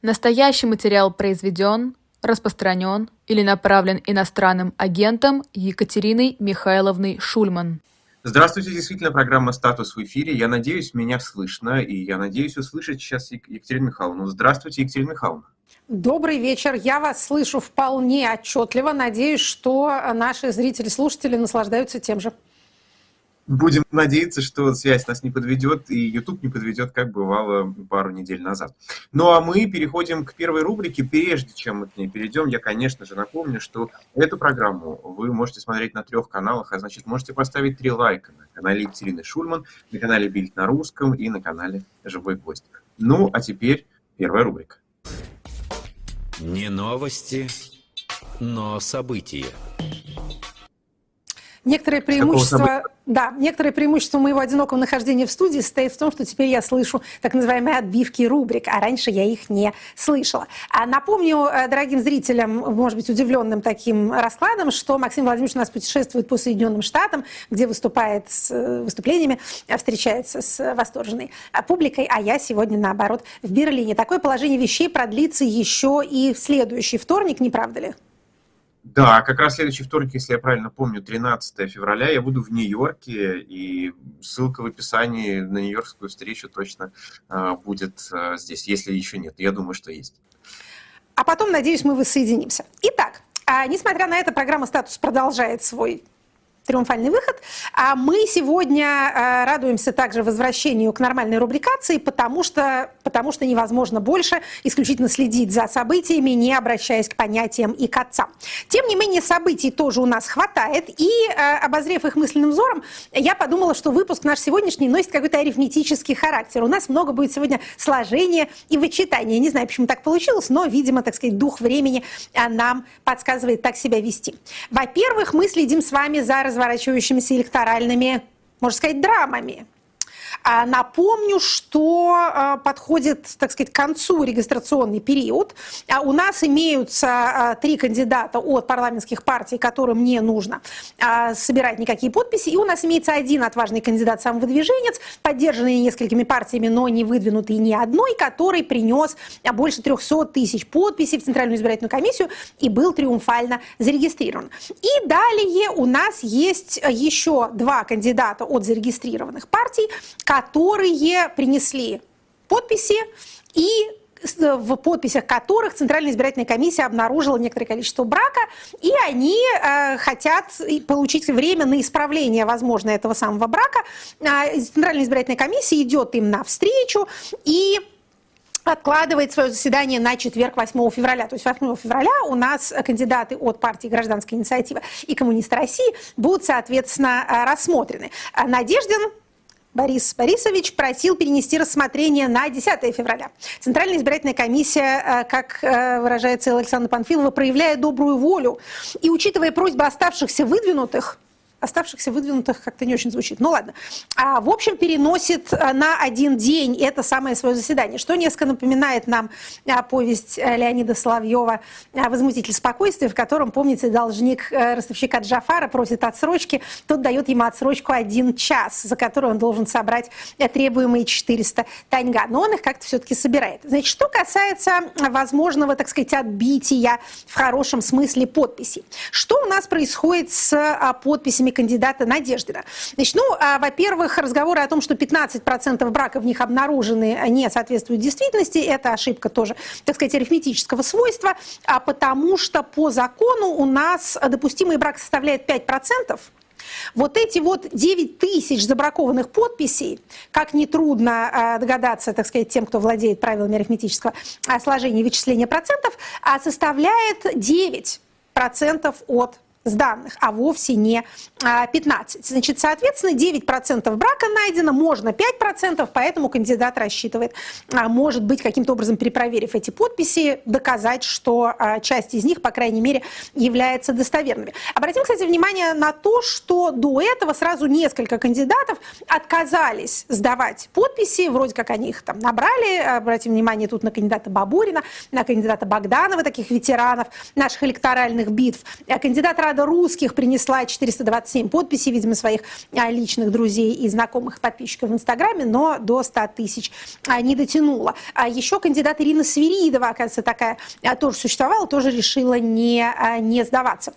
Настоящий материал произведен, распространен или направлен иностранным агентом Екатериной Михайловной Шульман. Здравствуйте, действительно, программа «Статус» в эфире. Я надеюсь, меня слышно, и я надеюсь услышать сейчас Екатерину Михайловну. Здравствуйте, Екатерина Михайловна. Добрый вечер. Я вас слышу вполне отчетливо. Надеюсь, что наши зрители-слушатели наслаждаются тем же. Будем надеяться, что связь нас не подведет, и YouTube не подведет, как бывало пару недель назад. Ну а мы переходим к первой рубрике. Прежде чем мы к ней перейдем, я, конечно же, напомню, что эту программу вы можете смотреть на трех каналах, а значит, можете поставить три лайка на канале Екатерины Шульман, на канале Бильд на русском и на канале Живой Гвоздь. Ну, а теперь первая рубрика. Не новости, но события. Некоторые преимущества, да, некоторые преимущества моего одинокого нахождения в студии состоит в том, что теперь я слышу так называемые отбивки рубрик, а раньше я их не слышала. А напомню э, дорогим зрителям, может быть, удивленным таким раскладом, что Максим Владимирович у нас путешествует по Соединенным Штатам, где выступает с э, выступлениями, э, встречается с восторженной публикой, а я сегодня, наоборот, в Берлине. Такое положение вещей продлится еще и в следующий вторник, не правда ли? Да, как раз следующий вторник, если я правильно помню, 13 февраля, я буду в Нью-Йорке, и ссылка в описании на нью-йоркскую встречу точно э, будет э, здесь, если еще нет. Я думаю, что есть. А потом, надеюсь, мы воссоединимся. Итак, а, несмотря на это, программа «Статус» продолжает свой триумфальный выход. А мы сегодня э, радуемся также возвращению к нормальной рубрикации, потому что, потому что невозможно больше исключительно следить за событиями, не обращаясь к понятиям и к отцам. Тем не менее, событий тоже у нас хватает, и, э, обозрев их мысленным взором, я подумала, что выпуск наш сегодняшний носит какой-то арифметический характер. У нас много будет сегодня сложения и вычитания. Не знаю, почему так получилось, но, видимо, так сказать, дух времени э, нам подсказывает так себя вести. Во-первых, мы следим с вами за развитием разворачивающимися электоральными, можно сказать, драмами. А напомню, что а, подходит, так сказать, к концу регистрационный период. А у нас имеются три кандидата от парламентских партий, которым не нужно собирать никакие подписи. И у нас имеется один отважный кандидат самовыдвиженец, поддержанный несколькими партиями, но не выдвинутый ни одной, который принес больше 300 тысяч подписей в Центральную избирательную комиссию и был триумфально зарегистрирован. И далее у нас есть еще два кандидата от зарегистрированных партий, принесли подписи и в подписях которых Центральная избирательная комиссия обнаружила некоторое количество брака, и они э, хотят получить время на исправление, возможно, этого самого брака. Э, Центральная избирательная комиссия идет им навстречу и откладывает свое заседание на четверг, 8 февраля. То есть 8 февраля у нас кандидаты от партии «Гражданская инициатива» и «Коммунисты России» будут, соответственно, э, рассмотрены. Надеждин Борис Борисович просил перенести рассмотрение на 10 февраля. Центральная избирательная комиссия, э, как э, выражается Александра Панфилова, проявляет добрую волю и, учитывая просьбы оставшихся выдвинутых, оставшихся выдвинутых как-то не очень звучит. Ну ладно. А, в общем, переносит э, на один день это самое свое заседание, что несколько напоминает нам а, повесть э, Леонида Соловьева «Возмутитель спокойствия», в котором, помните, должник э, ростовщика Джафара просит отсрочки, тот дает ему отсрочку один час, за который он должен собрать требуемые 400 таньга. Но он их как-то все-таки собирает. Значит, что касается возможного, так сказать, отбития в хорошем смысле подписей. Что у нас происходит с подписями позициями кандидата Надеждина. Значит, ну, а, во-первых, разговоры о том, что 15% браков в них обнаружены, не соответствуют действительности, это ошибка тоже, так сказать, арифметического свойства, а потому что по закону у нас допустимый брак составляет 5%, вот эти вот 9 тысяч забракованных подписей, как нетрудно а, догадаться, так сказать, тем, кто владеет правилами арифметического а, сложения и вычисления процентов, составляет 9% от с данных, а вовсе не 15. А, Значит, соответственно, 9% брака найдено, можно 5%, поэтому кандидат рассчитывает, а, может быть, каким-то образом перепроверив эти подписи, доказать, что а, часть из них, по крайней мере, является достоверными. Обратим, кстати, внимание на то, что до этого сразу несколько кандидатов отказались сдавать подписи, вроде как они их там набрали, обратим внимание тут на кандидата Бабурина, на кандидата Богданова, таких ветеранов наших электоральных битв. Кандидат Рада русских принесла 427 подписей, видимо, своих а, личных друзей и знакомых подписчиков в Инстаграме, но до 100 тысяч а, не дотянула. А еще кандидат Ирина Свиридова, оказывается, такая тоже существовала, тоже решила не, не сдаваться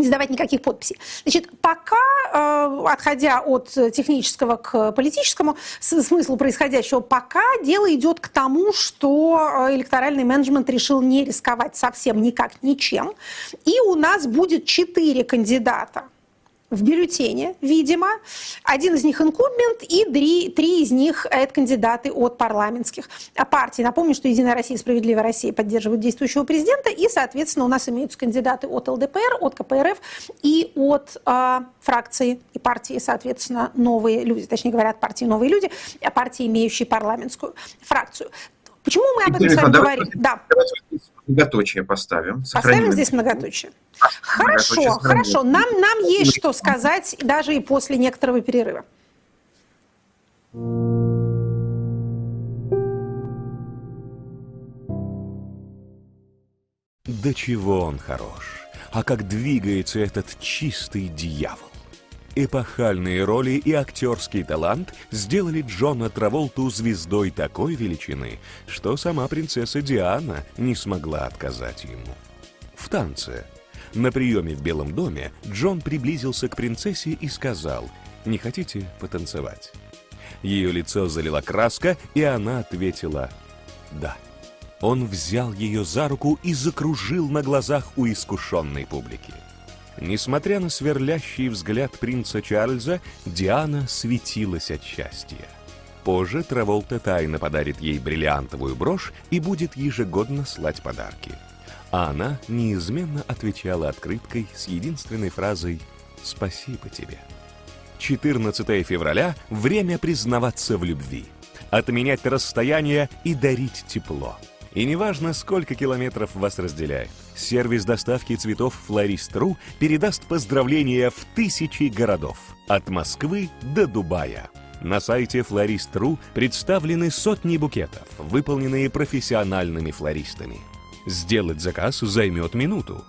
не сдавать никаких подписей. Значит, пока, э, отходя от технического к политическому смыслу происходящего, пока дело идет к тому, что э, электоральный менеджмент решил не рисковать совсем никак ничем. И у нас будет четыре кандидата в бюллетене, видимо. Один из них инкумбент, и три, три из них – это кандидаты от парламентских партий. Напомню, что «Единая Россия» и «Справедливая Россия» поддерживают действующего президента, и, соответственно, у нас имеются кандидаты от ЛДПР, от КПРФ и от э, фракции и партии, соответственно, «Новые люди», точнее говоря, от партии «Новые люди», а партии, имеющие парламентскую фракцию. Почему мы об этом с вами говорим? Да. Многоточие поставим. Поставим здесь многоточие. Хорошо, хорошо. Нам, нам есть что сказать даже и после некоторого перерыва. Да чего он хорош, а как двигается этот чистый дьявол. Эпохальные роли и актерский талант сделали Джона Траволту звездой такой величины, что сама принцесса Диана не смогла отказать ему. В танце. На приеме в Белом доме Джон приблизился к принцессе и сказал «Не хотите потанцевать?». Ее лицо залила краска, и она ответила «Да». Он взял ее за руку и закружил на глазах у искушенной публики. Несмотря на сверлящий взгляд принца Чарльза, Диана светилась от счастья. Позже Траволта тайно подарит ей бриллиантовую брошь и будет ежегодно слать подарки. А она неизменно отвечала открыткой с единственной фразой «Спасибо тебе». 14 февраля – время признаваться в любви, отменять расстояние и дарить тепло – и неважно, сколько километров вас разделяет, сервис доставки цветов «Флорист.ру» передаст поздравления в тысячи городов, от Москвы до Дубая. На сайте «Флорист.ру» представлены сотни букетов, выполненные профессиональными флористами. Сделать заказ займет минуту.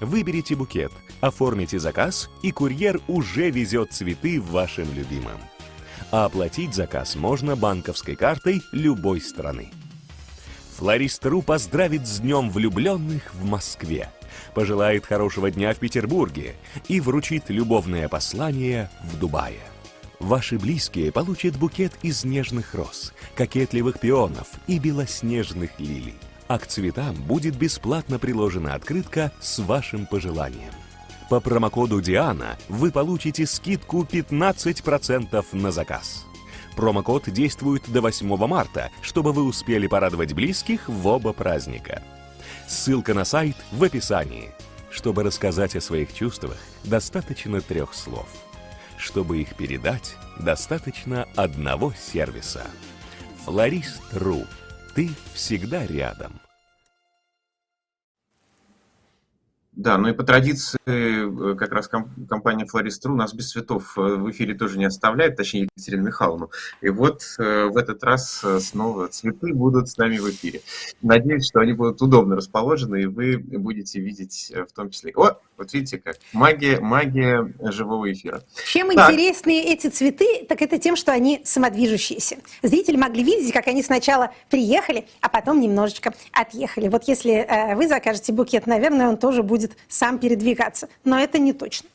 Выберите букет, оформите заказ, и курьер уже везет цветы вашим любимым. А оплатить заказ можно банковской картой любой страны. Флорист.ру поздравит с Днем влюбленных в Москве, пожелает хорошего дня в Петербурге и вручит любовное послание в Дубае. Ваши близкие получат букет из нежных роз, кокетливых пионов и белоснежных лилий. А к цветам будет бесплатно приложена открытка с вашим пожеланием. По промокоду Диана вы получите скидку 15% на заказ. Промокод действует до 8 марта, чтобы вы успели порадовать близких в оба праздника. Ссылка на сайт в описании. Чтобы рассказать о своих чувствах, достаточно трех слов. Чтобы их передать, достаточно одного сервиса. Флорист.ру. Ты всегда рядом. Да, ну и по традиции э, как раз компания Флористру нас без цветов э, в эфире тоже не оставляет, точнее Екатерину Михайловну. И вот э, в этот раз снова цветы будут с нами в эфире. Надеюсь, что они будут удобно расположены, и вы будете видеть в том числе. О, вот видите как, магия, магия живого эфира. Чем так. интересны эти цветы, так это тем, что они самодвижущиеся. Зрители могли видеть, как они сначала приехали, а потом немножечко отъехали. Вот если вы закажете букет, наверное, он тоже будет будет сам передвигаться. Но это не точно.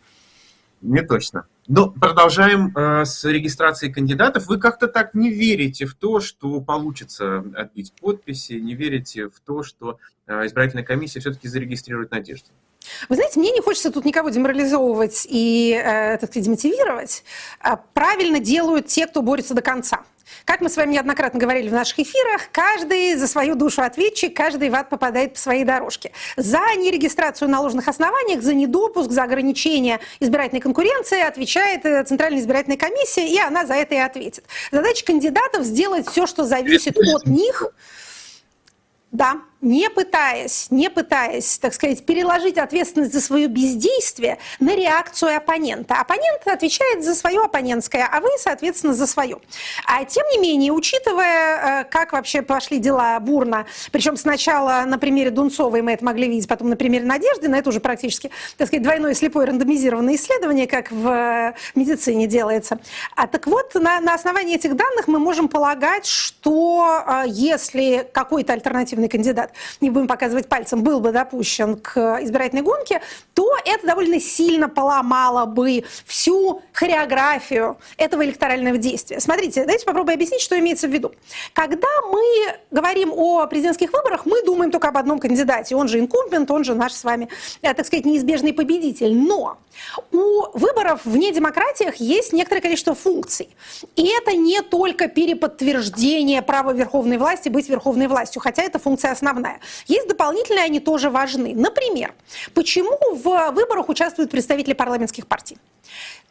Не точно. Но продолжаем э, с регистрацией кандидатов. Вы как-то так не верите в то, что получится отбить подписи, не верите в то, что э, избирательная комиссия все-таки зарегистрирует надежду. Вы знаете, мне не хочется тут никого деморализовывать и, э, так сказать, демотивировать. А правильно делают те, кто борется до конца. Как мы с вами неоднократно говорили в наших эфирах, каждый за свою душу ответчик, каждый в ад попадает по своей дорожке. За нерегистрацию на ложных основаниях, за недопуск, за ограничение избирательной конкуренции отвечает э, Центральная избирательная комиссия, и она за это и ответит. Задача кандидатов сделать все, что зависит от них, да, не пытаясь, не пытаясь, так сказать, переложить ответственность за свое бездействие на реакцию оппонента. Оппонент отвечает за свое оппонентское, а вы, соответственно, за свое. А тем не менее, учитывая, э, как вообще пошли дела бурно, причем сначала на примере Дунцовой мы это могли видеть, потом на примере Надежды, на это уже практически, так сказать, двойное слепое рандомизированное исследование, как в э, медицине делается. А так вот, на, на основании этих данных мы можем полагать, что э, если какой-то альтернативный кандидат кандидат, не будем показывать пальцем, был бы допущен к избирательной гонке, то это довольно сильно поломало бы всю хореографию этого электорального действия. Смотрите, давайте попробуем объяснить, что имеется в виду. Когда мы говорим о президентских выборах, мы думаем только об одном кандидате. Он же инкумбент, он же наш с вами, э, так сказать, неизбежный победитель. Но у выборов вне демократиях есть некоторое количество функций. И это не только переподтверждение права верховной власти быть верховной властью, хотя это функция основная. Есть дополнительные, они тоже важны. Например, почему в выборах участвуют представители парламентских партий?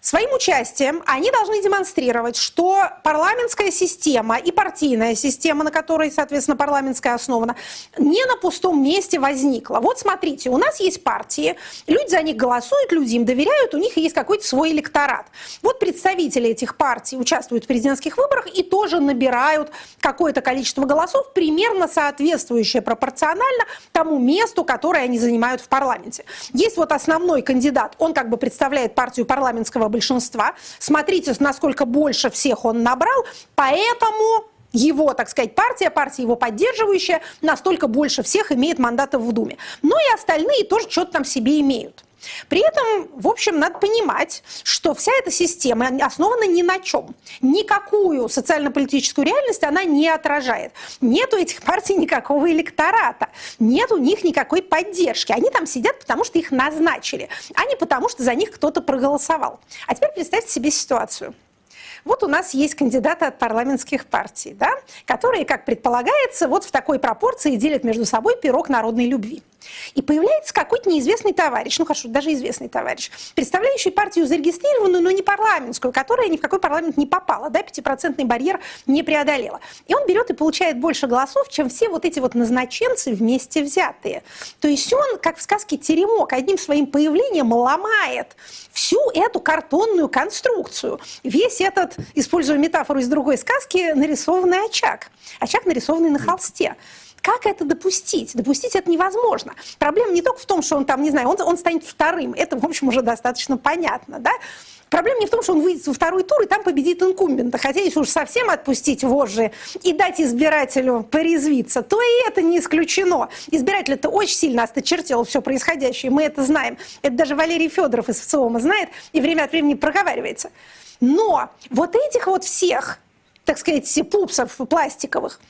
Своим участием они должны демонстрировать, что парламентская система и партийная система, на которой, соответственно, парламентская основана, не на пустом месте возникла. Вот смотрите, у нас есть партии, люди за них голосуют, люди им доверяют, у них есть какой-то свой электорат. Вот представители этих партий участвуют в президентских выборах и тоже набирают какое-то количество голосов, примерно соответствующее пропорционально тому месту, которое они занимают в парламенте. Есть вот основной кандидат, он как бы представляет партию парламентского большинства. Смотрите, насколько больше всех он набрал. Поэтому его, так сказать, партия, партия его поддерживающая, настолько больше всех имеет мандатов в Думе. Но и остальные тоже что-то там себе имеют. При этом, в общем, надо понимать, что вся эта система основана ни на чем. Никакую социально-политическую реальность она не отражает. Нет у этих партий никакого электората, нет у них никакой поддержки. Они там сидят, потому что их назначили, а не потому, что за них кто-то проголосовал. А теперь представьте себе ситуацию. Вот у нас есть кандидаты от парламентских партий, да, которые, как предполагается, вот в такой пропорции делят между собой пирог народной любви. И появляется какой-то неизвестный товарищ, ну хорошо, даже известный товарищ, представляющий партию зарегистрированную, но не парламентскую, которая ни в какой парламент не попала, да, пятипроцентный барьер не преодолела. И он берет и получает больше голосов, чем все вот эти вот назначенцы вместе взятые. То есть он, как в сказке «Теремок», одним своим появлением ломает всю эту картонную конструкцию. Весь этот, используя метафору из другой сказки, нарисованный очаг. Очаг, нарисованный на холсте. Как это допустить? Допустить это невозможно. Проблема не только в том, что он там, не знаю, он, он станет вторым. Это, в общем, уже достаточно понятно, да? Проблема не в том, что он выйдет во второй тур и там победит инкумбента. Хотя если уж совсем отпустить вожжи и дать избирателю порезвиться, то и это не исключено. Избиратель это очень сильно осточертел все происходящее, мы это знаем. Это даже Валерий Федоров из ВЦИОМа знает и время от времени проговаривается. Но вот этих вот всех, так сказать, пупсов пластиковых,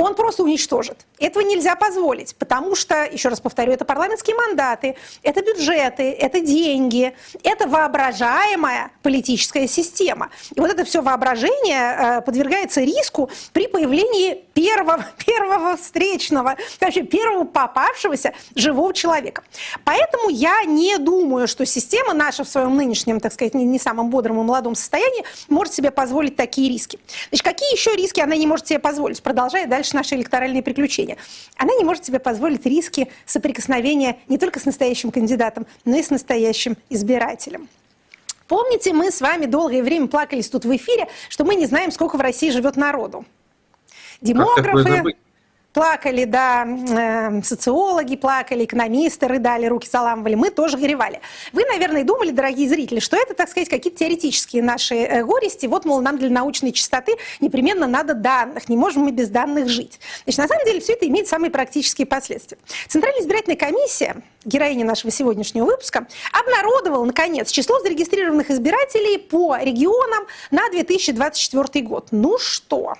он просто уничтожит. Этого нельзя позволить, потому что, еще раз повторю, это парламентские мандаты, это бюджеты, это деньги, это воображаемая политическая система. И вот это все воображение э, подвергается риску при появлении первого, первого встречного, вообще первого попавшегося живого человека. Поэтому я не думаю, что система наша в своем нынешнем, так сказать, не, не самом бодром и молодом состоянии может себе позволить такие риски. Значит, какие еще риски она не может себе позволить? Продолжая дальше наши электоральные приключения. Она не может себе позволить риски соприкосновения не только с настоящим кандидатом, но и с настоящим избирателем. Помните, мы с вами долгое время плакались тут в эфире, что мы не знаем, сколько в России живет народу. Демографы, Плакали, да, э, социологи плакали, экономисты рыдали, руки заламывали, мы тоже горевали. Вы, наверное, думали, дорогие зрители, что это, так сказать, какие-то теоретические наши э, горести. Вот, мол, нам для научной чистоты непременно надо данных, не можем мы без данных жить. Значит, на самом деле все это имеет самые практические последствия. Центральная избирательная комиссия, героиня нашего сегодняшнего выпуска, обнародовала, наконец, число зарегистрированных избирателей по регионам на 2024 год. Ну что,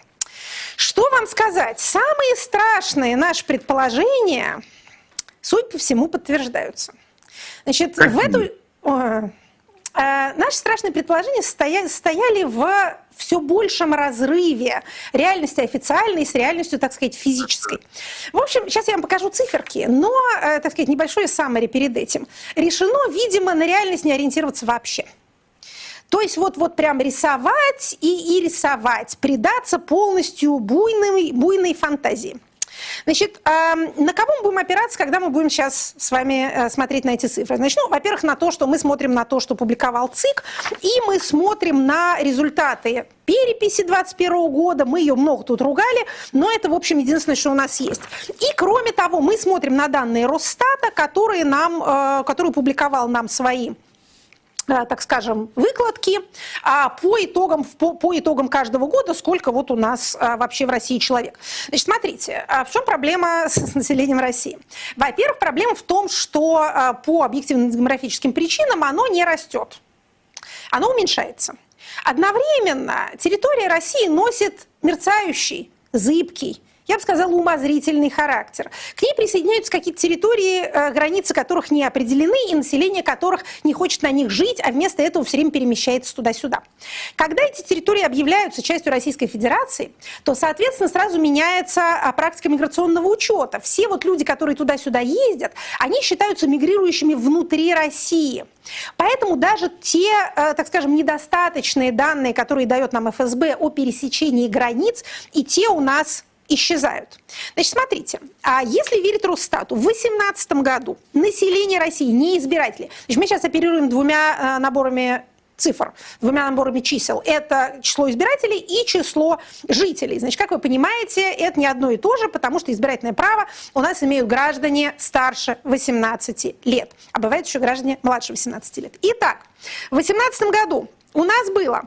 что вам сказать? Самые страшные наши предположения, суть по всему, подтверждаются. Значит, Какие? в эту... Э, наши страшные предположения состояли, состояли в все большем разрыве реальности официальной с реальностью, так сказать, физической. В общем, сейчас я вам покажу циферки, но, э, так сказать, небольшое саммари перед этим. Решено, видимо, на реальность не ориентироваться вообще. То есть вот, вот прям рисовать и, и рисовать, предаться полностью буйной, буйной фантазии. Значит, на кого мы будем опираться, когда мы будем сейчас с вами э, смотреть на эти цифры? Значит, ну, во-первых, на то, что мы смотрим на то, что публиковал ЦИК, и мы смотрим на результаты переписи 2021 года. Мы ее много тут ругали, но это, в общем, единственное, что у нас есть. И, кроме того, мы смотрим на данные Росстата, которые, нам, э, которые публиковал нам свои так скажем, выкладки а по, итогам, по, итогам каждого года, сколько вот у нас а, вообще в России человек. Значит, смотрите, а в чем проблема с населением России? Во-первых, проблема в том, что по объективным демографическим причинам оно не растет, оно уменьшается. Одновременно территория России носит мерцающий, зыбкий, я бы сказала, умозрительный характер. К ней присоединяются какие-то территории, э, границы которых не определены, и население которых не хочет на них жить, а вместо этого все время перемещается туда-сюда. Когда эти территории объявляются частью Российской Федерации, то, соответственно, сразу меняется а, практика миграционного учета. Все вот люди, которые туда-сюда ездят, они считаются мигрирующими внутри России. Поэтому даже те, э, так скажем, недостаточные данные, которые дает нам ФСБ о пересечении границ, и те у нас исчезают. Значит, смотрите, а если верить Росстату, в 2018 году население России, не избиратели, значит, мы сейчас оперируем двумя э, наборами цифр, двумя наборами чисел. Это число избирателей и число жителей. Значит, как вы понимаете, это не одно и то же, потому что избирательное право у нас имеют граждане старше 18 лет, а бывает еще граждане младше 18 лет. Итак, в 2018 году у нас было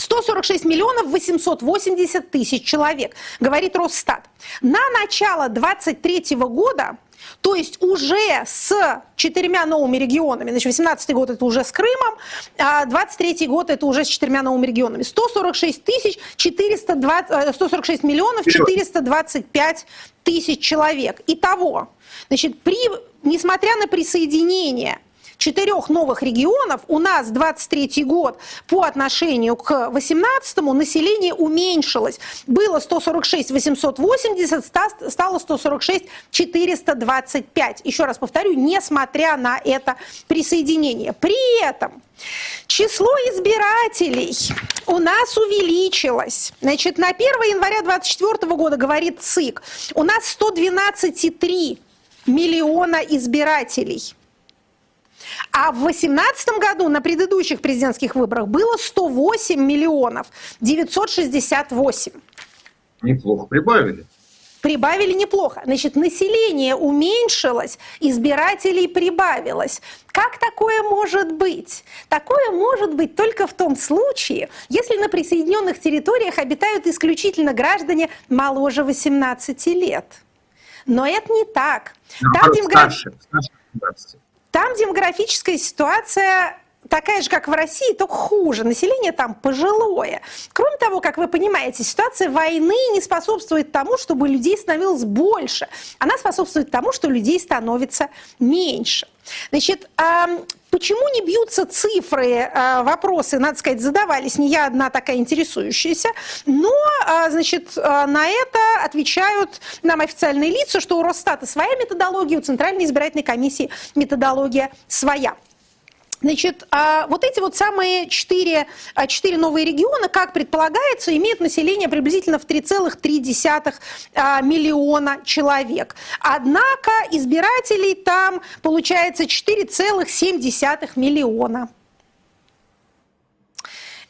146 миллионов 880 тысяч человек, говорит Росстат. На начало 2023 года то есть уже с четырьмя новыми регионами, значит, 18 год это уже с Крымом, а 23 год это уже с четырьмя новыми регионами. 146 тысяч 420, 146 миллионов 425 тысяч человек. Итого, значит, при, несмотря на присоединение четырех новых регионов у нас 23 год по отношению к 18 население уменьшилось. Было 146 880, стало 146 425. Еще раз повторю, несмотря на это присоединение. При этом Число избирателей у нас увеличилось. Значит, на 1 января 2024 года, говорит ЦИК, у нас 112,3 миллиона избирателей. А в 2018 году на предыдущих президентских выборах было 108 миллионов 968. Неплохо прибавили. Прибавили неплохо. Значит, население уменьшилось, избирателей прибавилось. Как такое может быть? Такое может быть только в том случае, если на присоединенных территориях обитают исключительно граждане моложе 18 лет. Но это не так. Там демограф... старше, старше там демографическая ситуация такая же, как в России, только хуже. Население там пожилое. Кроме того, как вы понимаете, ситуация войны не способствует тому, чтобы людей становилось больше. Она способствует тому, что людей становится меньше. Значит, Почему не бьются цифры? Вопросы, надо сказать, задавались не я одна такая интересующаяся. Но, а, значит, а, на это отвечают нам официальные лица, что у Росстата своя методология, у Центральной избирательной комиссии методология своя. Значит, а вот эти вот самые четыре, а, четыре новые региона, как предполагается, имеют население приблизительно в 3,3 а, миллиона человек. Однако избирателей там получается 4,7 миллиона.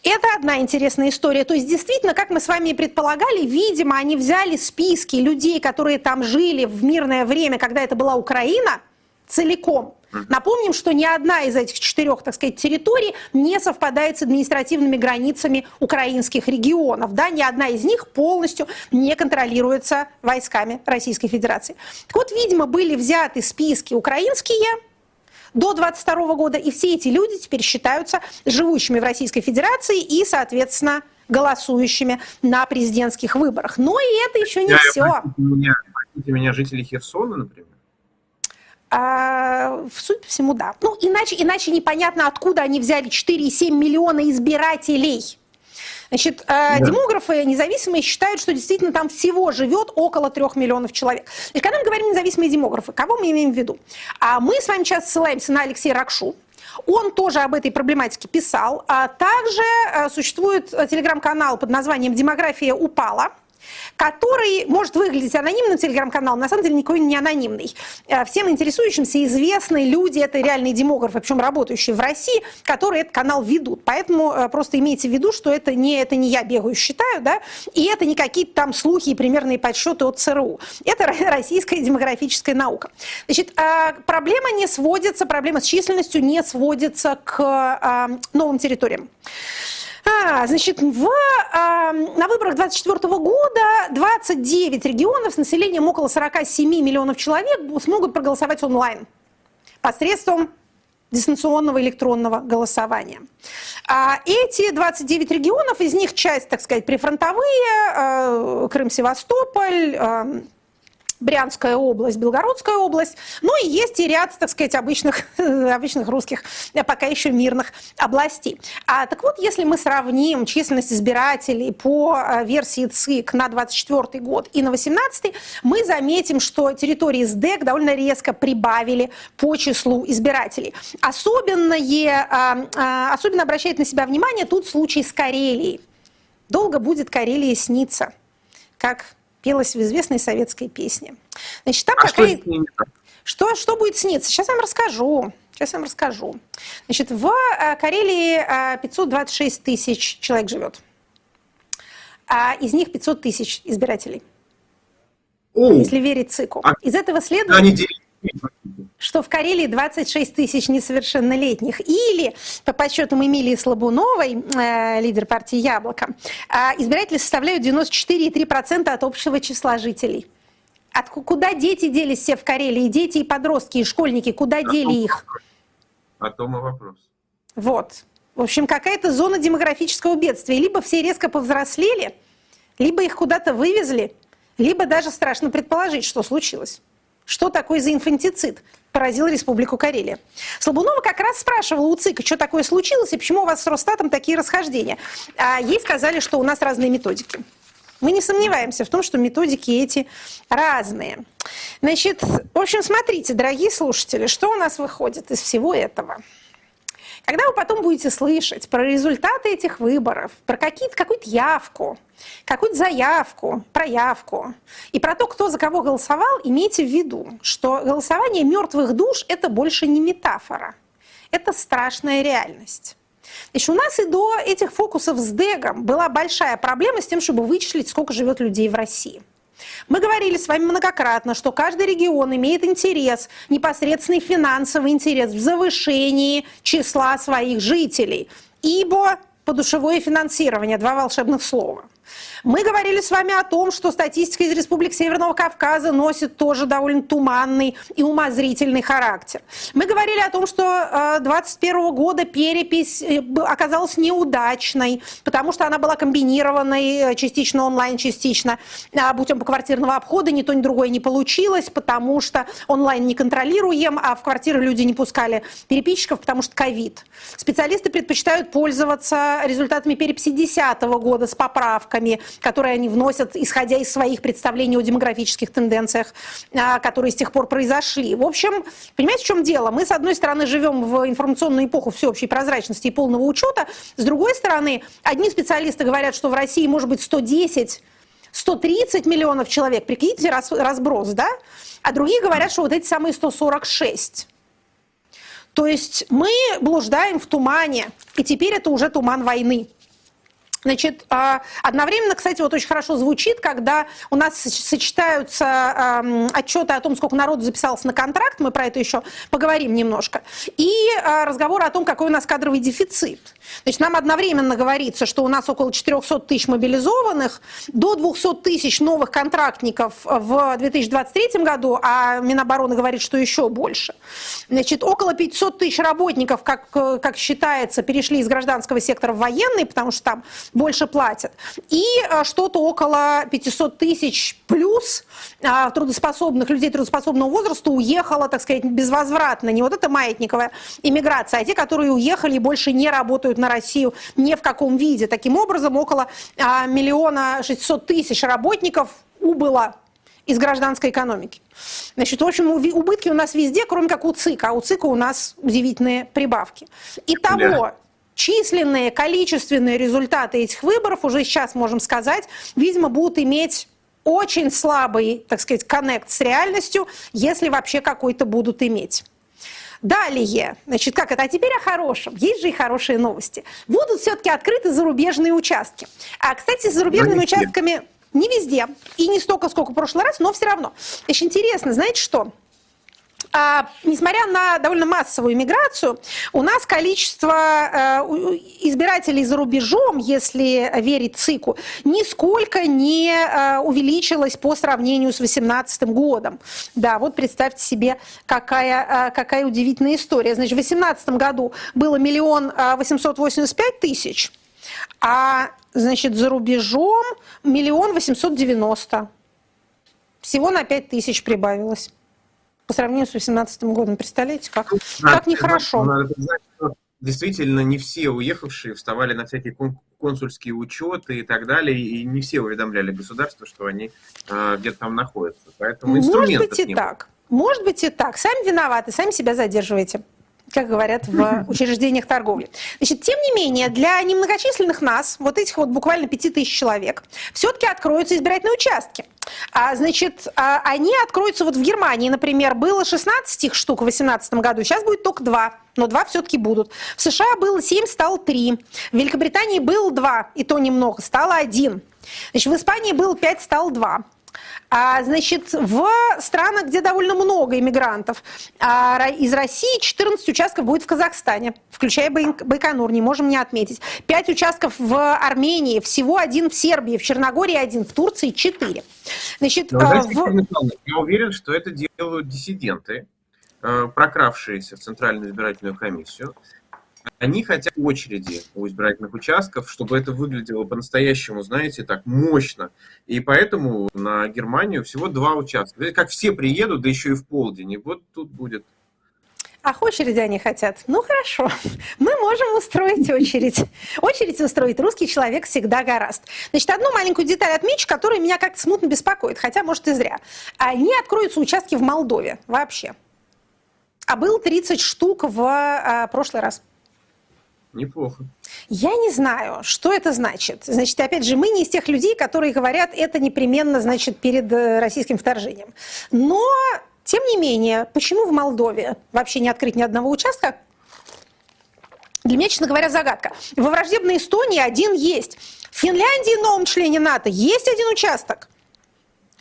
Это одна интересная история. То есть, действительно, как мы с вами и предполагали, видимо, они взяли списки людей, которые там жили в мирное время, когда это была Украина, целиком – Напомним, что ни одна из этих четырех, так сказать, территорий не совпадает с административными границами украинских регионов. Да? Ни одна из них полностью не контролируется войсками Российской Федерации. Так вот, видимо, были взяты списки украинские, до 22 года, и все эти люди теперь считаются живущими в Российской Федерации и, соответственно, голосующими на президентских выборах. Но и это еще не Я, все. Меня, меня, жители Херсона, например? А, судя по всему, да. Ну, иначе, иначе непонятно, откуда они взяли 4,7 миллиона избирателей. Значит, а, да. демографы независимые считают, что действительно там всего живет около трех миллионов человек. Значит, когда мы говорим независимые демографы, кого мы имеем в виду? А мы с вами сейчас ссылаемся на Алексея Ракшу. Он тоже об этой проблематике писал. А также а, существует телеграм-канал под названием «Демография упала». Который может выглядеть анонимным телеграм-канал, на самом деле никакой не анонимный. Э, всем интересующимся известны люди, это реальные демографы, причем работающие в России, которые этот канал ведут. Поэтому э, просто имейте в виду, что это не, это не я бегаю, считаю, да, и это не какие-то там слухи и примерные подсчеты от ЦРУ. Это российская демографическая наука. Значит, э, проблема не сводится, проблема с численностью не сводится к новым территориям. А, значит, в, а, на выборах 2024 года 29 регионов с населением около 47 миллионов человек смогут проголосовать онлайн посредством дистанционного электронного голосования. А эти 29 регионов, из них часть, так сказать, прифронтовые, э, Крым-Севастополь, э, Брянская область, Белгородская область. Ну и есть и ряд, так сказать, обычных, обычных русских, э, пока еще мирных областей. А, так вот, если мы сравним численность избирателей по э, версии ЦИК на 24 год и на 18 мы заметим, что территории СДЭК довольно резко прибавили по числу избирателей. Особенное, а, особенно обращает на себя внимание тут случай с Карелией. Долго будет Карелия сниться, как пелось в известной советской песне. Значит, там а какая... что, что, что будет сниться? Сейчас я вам расскажу. Сейчас я вам расскажу. Значит, в э, Карелии 526 э, тысяч человек живет. А из них 500 тысяч избирателей. О, если верить ЦИКу. А из этого следует... Они что в Карелии 26 тысяч несовершеннолетних. Или, по подсчетам Эмилии Слабуновой, э, лидер партии «Яблоко», э, избиратели составляют 94,3% от общего числа жителей. От, куда дети делись все в Карелии? Дети и подростки, и школьники, куда а дели их? О том и вопрос. Вот. В общем, какая-то зона демографического бедствия. Либо все резко повзрослели, либо их куда-то вывезли, либо даже страшно предположить, что случилось. Что такое за инфантицид? поразил Республику Карелия. Слабунова как раз спрашивала у ЦИКа, что такое случилось и почему у вас с Росстатом такие расхождения. А ей сказали, что у нас разные методики. Мы не сомневаемся в том, что методики эти разные. Значит, в общем, смотрите, дорогие слушатели, что у нас выходит из всего этого. Когда вы потом будете слышать про результаты этих выборов, про какую-то явку, какую-то заявку, проявку и про то, кто за кого голосовал, имейте в виду, что голосование мертвых душ – это больше не метафора, это страшная реальность. Значит, у нас и до этих фокусов с Дегом была большая проблема с тем, чтобы вычислить, сколько живет людей в России. Мы говорили с вами многократно, что каждый регион имеет интерес, непосредственный финансовый интерес в завышении числа своих жителей, ибо подушевое финансирование, два волшебных слова – мы говорили с вами о том, что статистика из Республик Северного Кавказа носит тоже довольно туманный и умозрительный характер. Мы говорили о том, что 2021 э, года перепись э, оказалась неудачной, потому что она была комбинированной, э, частично онлайн, частично путем поквартирного обхода. Ни то, ни другое не получилось, потому что онлайн не контролируем, а в квартиры люди не пускали переписчиков, потому что ковид. Специалисты предпочитают пользоваться результатами переписи 2010 года с поправками, которые они вносят, исходя из своих представлений о демографических тенденциях, а, которые с тех пор произошли. В общем, понимаете, в чем дело? Мы, с одной стороны, живем в информационную эпоху всеобщей прозрачности и полного учета, с другой стороны, одни специалисты говорят, что в России может быть 110 130 миллионов человек, прикиньте разброс, да? А другие говорят, что вот эти самые 146. То есть мы блуждаем в тумане, и теперь это уже туман войны. Значит, а, одновременно, кстати, вот очень хорошо звучит, когда у нас сочетаются отчеты о том, сколько народу записалось на контракт, мы про это еще поговорим немножко, и а, разговоры о том, какой у нас кадровый дефицит. Значит, нам одновременно говорится, что у нас около 400 тысяч мобилизованных, до 200 тысяч новых контрактников в 2023 году, а Минобороны говорит, что еще больше. Значит, около 500 тысяч работников, как, как считается, перешли из гражданского сектора в военный, потому что там больше платят. И э, что-то около 500 тысяч плюс э, трудоспособных людей трудоспособного возраста уехало, так сказать, безвозвратно. Не вот эта маятниковая иммиграция, а те, которые уехали и больше не работают на Россию ни в каком виде. Таким образом, около э, миллиона шестьсот тысяч работников убыло из гражданской экономики. Значит, в общем, убытки у нас везде, кроме как у ЦИКа. А у ЦИКа у нас удивительные прибавки. Итого, численные, количественные результаты этих выборов, уже сейчас можем сказать, видимо, будут иметь очень слабый, так сказать, коннект с реальностью, если вообще какой-то будут иметь. Далее, значит, как это? А теперь о хорошем. Есть же и хорошие новости. Будут все-таки открыты зарубежные участки. А, кстати, с зарубежными участками не везде. И не столько, сколько в прошлый раз, но все равно. Очень интересно, знаете что? А, несмотря на довольно массовую миграцию, у нас количество э, избирателей за рубежом, если верить ЦИКу, нисколько не э, увеличилось по сравнению с 2018 годом. Да, вот представьте себе, какая, э, какая удивительная история. Значит, в 2018 году было миллион восемьсот восемьдесят пять тысяч, а значит, за рубежом миллион восемьсот девяносто. Всего на пять тысяч прибавилось по сравнению с 2018 годом. Представляете, как, да, как нехорошо. Надо что действительно не все уехавшие вставали на всякие консульские учеты и так далее, и не все уведомляли государство, что они э, где-то там находятся. Поэтому Может быть и так. Может быть и так. Сами виноваты, сами себя задерживаете как говорят в учреждениях торговли. Значит, тем не менее, для немногочисленных нас, вот этих вот буквально 5000 человек, все-таки откроются избирательные участки. А, значит, а, они откроются вот в Германии, например, было 16 их штук в 2018 году, сейчас будет только 2, но 2 все-таки будут. В США было 7, стало 3. В Великобритании было 2, и то немного, стало 1. Значит, в Испании было 5, стало 2. А, значит, в странах, где довольно много иммигрантов, а, из России 14 участков будет в Казахстане, включая Байконур, не можем не отметить. 5 участков в Армении, всего один в Сербии, в Черногории один, в Турции 4. Значит, Но, а, в... Я уверен, что это делают диссиденты, э, прокравшиеся в Центральную избирательную комиссию, они хотят очереди у избирательных участков, чтобы это выглядело по-настоящему, знаете, так мощно. И поэтому на Германию всего два участка. Как все приедут, да еще и в полдень. И вот тут будет Ах, очереди они хотят. Ну хорошо, мы можем устроить очередь. Очередь устроить русский человек всегда гораст. Значит, одну маленькую деталь отмечу, которая меня как-то смутно беспокоит, хотя, может, и зря. Они откроются участки в Молдове вообще. А был 30 штук в а, прошлый раз. Неплохо. Я не знаю, что это значит. Значит, опять же, мы не из тех людей, которые говорят, это непременно, значит, перед э, российским вторжением. Но, тем не менее, почему в Молдове вообще не открыть ни одного участка? Для меня, честно говоря, загадка. Во враждебной Эстонии один есть. В Финляндии, новом члене НАТО, есть один участок.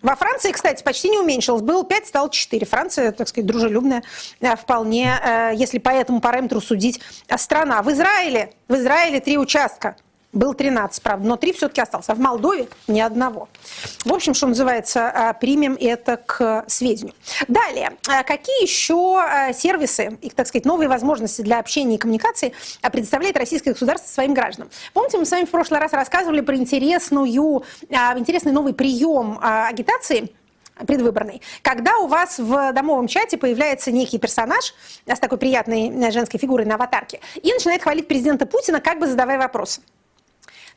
Во Франции, кстати, почти не уменьшилось. Было 5, стало 4. Франция, так сказать, дружелюбная э, вполне, э, если по этому параметру судить, э, страна. В Израиле, в Израиле три участка. Был 13, правда, но 3 все-таки осталось. А в Молдове ни одного. В общем, что называется, а, примем это к сведению. Далее, а, какие еще а, сервисы и, так сказать, новые возможности для общения и коммуникации предоставляет российское государство своим гражданам? Помните, мы с вами в прошлый раз рассказывали про интересную, интересный новый прием агитации предвыборный, когда у вас в домовом чате появляется некий персонаж с такой приятной женской фигурой на аватарке и начинает хвалить президента Путина, как бы задавая вопросы.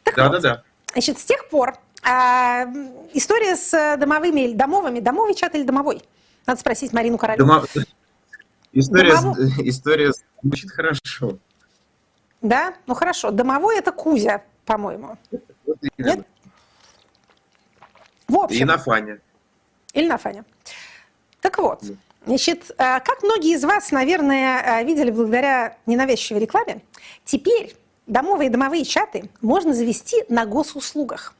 Так да, вот, да, да. Значит, с тех пор а, история с домовыми, домовыми, домовый чат или домовой? Надо спросить Марину Королеву. Домо... История, Домов... с... история звучит хорошо. Да? Ну хорошо. Домовой это Кузя, по-моему. Нет? В общем. И на Фане. Или на Фане. Так вот, значит, а, как многие из вас, наверное, а, видели благодаря ненавязчивой рекламе, теперь домовые и домовые чаты можно завести на госуслугах.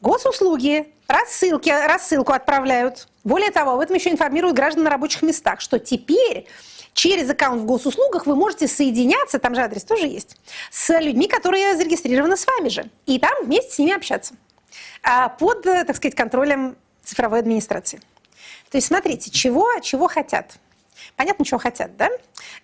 Госуслуги рассылки, рассылку отправляют. Более того, об этом еще информируют граждан на рабочих местах, что теперь через аккаунт в госуслугах вы можете соединяться, там же адрес тоже есть, с людьми, которые зарегистрированы с вами же, и там вместе с ними общаться а, под, так сказать, контролем цифровой администрации. То есть смотрите, чего, чего хотят – Понятно, чего хотят, да?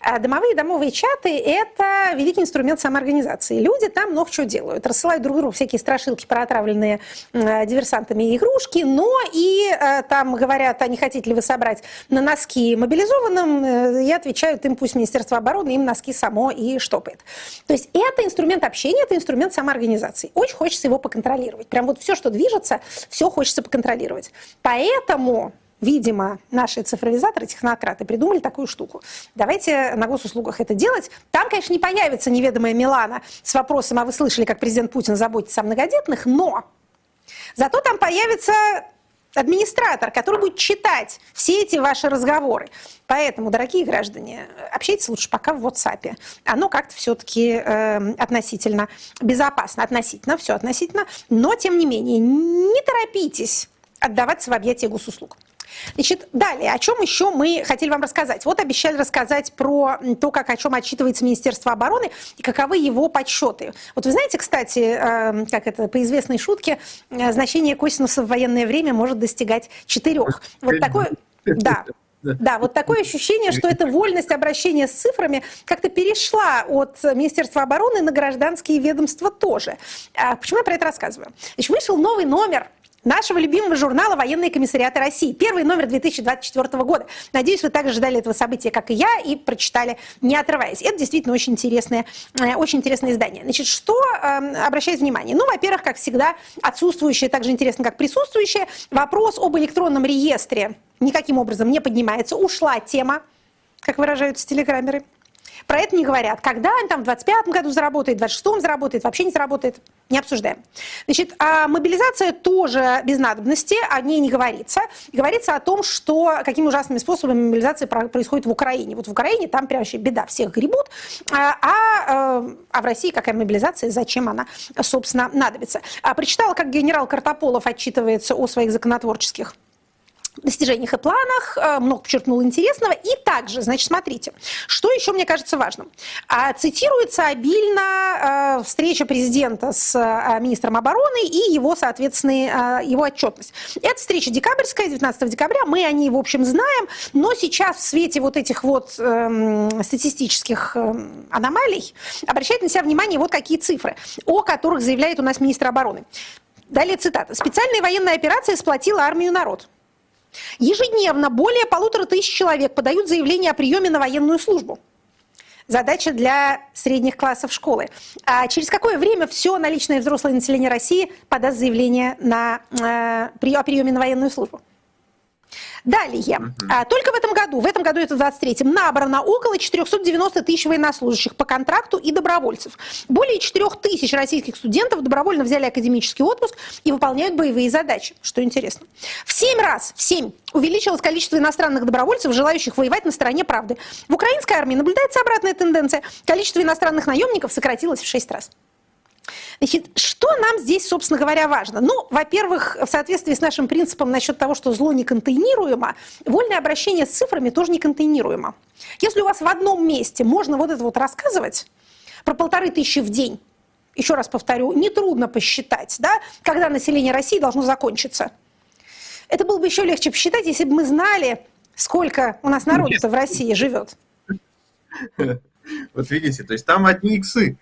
А домовые домовые чаты – это великий инструмент самоорганизации. Люди там много чего делают. Рассылают друг другу всякие страшилки про отравленные э, диверсантами игрушки, но и э, там говорят, а не хотите ли вы собрать на носки мобилизованным, э, и отвечают им, пусть Министерство обороны им носки само и штопает. То есть это инструмент общения, это инструмент самоорганизации. Очень хочется его поконтролировать. Прям вот все, что движется, все хочется поконтролировать. Поэтому видимо, наши цифровизаторы, технократы придумали такую штуку. Давайте на госуслугах это делать. Там, конечно, не появится неведомая Милана с вопросом, а вы слышали, как президент Путин заботится о многодетных, но зато там появится администратор, который будет читать все эти ваши разговоры. Поэтому, дорогие граждане, общайтесь лучше пока в WhatsApp. Оно как-то все-таки э, относительно безопасно. Относительно, все относительно. Но, тем не менее, не торопитесь отдаваться в объятия госуслуг. Значит, далее, о чем еще мы хотели вам рассказать? Вот обещали рассказать про то, как о чем отчитывается Министерство обороны и каковы его подсчеты. Вот вы знаете, кстати, э, как это по известной шутке, э, значение косинуса в военное время может достигать четырех. Вот такое, да, да, вот такое ощущение, что эта вольность обращения с цифрами как-то перешла от Министерства обороны на гражданские ведомства тоже. А почему я про это рассказываю? Значит, вышел новый номер нашего любимого журнала «Военные комиссариаты России». Первый номер 2024 года. Надеюсь, вы также ждали этого события, как и я, и прочитали, не отрываясь. Это действительно очень интересное, э, очень интересное издание. Значит, что э, внимание? Ну, во-первых, как всегда, отсутствующее, так же интересно, как присутствующее, вопрос об электронном реестре никаким образом не поднимается. Ушла тема, как выражаются телеграммеры. Про это не говорят. Когда он там в 25 году заработает, в 26-м заработает, вообще не заработает, не обсуждаем. Значит, а мобилизация тоже без надобности, о ней не говорится. Говорится о том, что какими ужасными способами мобилизация происходит в Украине. Вот в Украине там прям вообще беда, всех гребут. А, а, э, а в России какая мобилизация, зачем она, собственно, надобится. А, прочитала, как генерал Картополов отчитывается о своих законотворческих достижениях и планах, э, много подчеркнул интересного. И также, значит, смотрите, что еще мне кажется важным. А, цитируется обильно э, встреча президента с э, министром обороны и его, соответственно, его отчетность. Это встреча декабрьская, 19 декабря, мы о ней, в общем, знаем, но сейчас в свете вот этих вот эм, статистических аномалий обращает на себя внимание вот какие цифры, о которых заявляет у нас министр обороны. Далее цитата. «Специальная военная операция сплотила армию народ». Ежедневно более полутора тысяч человек подают заявление о приеме на военную службу. Задача для средних классов школы. А через какое время все наличное взрослое население России подаст заявление на, э, о приеме на военную службу? Далее, угу. только в этом году, в этом году это в 23-м, набрано около 490 тысяч военнослужащих по контракту и добровольцев. Более 4 тысяч российских студентов добровольно взяли академический отпуск и выполняют боевые задачи, что интересно. В 7 раз, в 7 увеличилось количество иностранных добровольцев, желающих воевать на стороне правды. В украинской армии наблюдается обратная тенденция. Количество иностранных наемников сократилось в 6 раз. Значит, что нам здесь, собственно говоря, важно? Ну, во-первых, в соответствии с нашим принципом насчет того, что зло не контейнируемо, вольное обращение с цифрами тоже не контейнируемо. Если у вас в одном месте можно вот это вот рассказывать про полторы тысячи в день, еще раз повторю, нетрудно посчитать, да, когда население России должно закончиться. Это было бы еще легче посчитать, если бы мы знали, сколько у нас народу-то в России живет. Вот видите, то есть там одни иксы.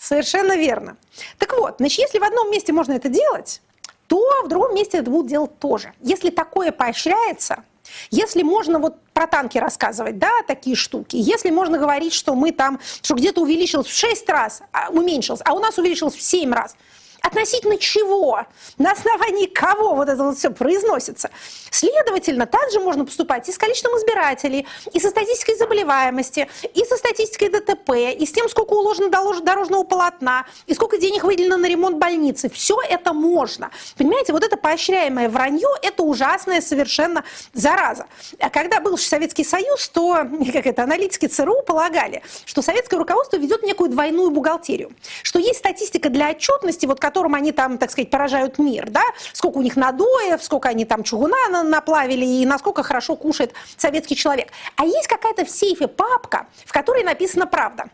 Совершенно верно. Так вот, значит, если в одном месте можно это делать, то в другом месте это будут делать тоже. Если такое поощряется, если можно вот про танки рассказывать, да, такие штуки, если можно говорить, что мы там, что где-то увеличилось в 6 раз, а, уменьшилось, а у нас увеличилось в 7 раз – Относительно чего? На основании кого вот это вот все произносится? Следовательно, также можно поступать и с количеством избирателей, и со статистикой заболеваемости, и со статистикой ДТП, и с тем, сколько уложено дорожного полотна, и сколько денег выделено на ремонт больницы. Все это можно. Понимаете, вот это поощряемое вранье – это ужасная совершенно зараза. А когда был Советский Союз, то как это, аналитики ЦРУ полагали, что советское руководство ведет некую двойную бухгалтерию, что есть статистика для отчетности, вот которым они там, так сказать, поражают мир, да, сколько у них надоев, сколько они там чугуна наплавили и насколько хорошо кушает советский человек. А есть какая-то в сейфе папка, в которой написана правда.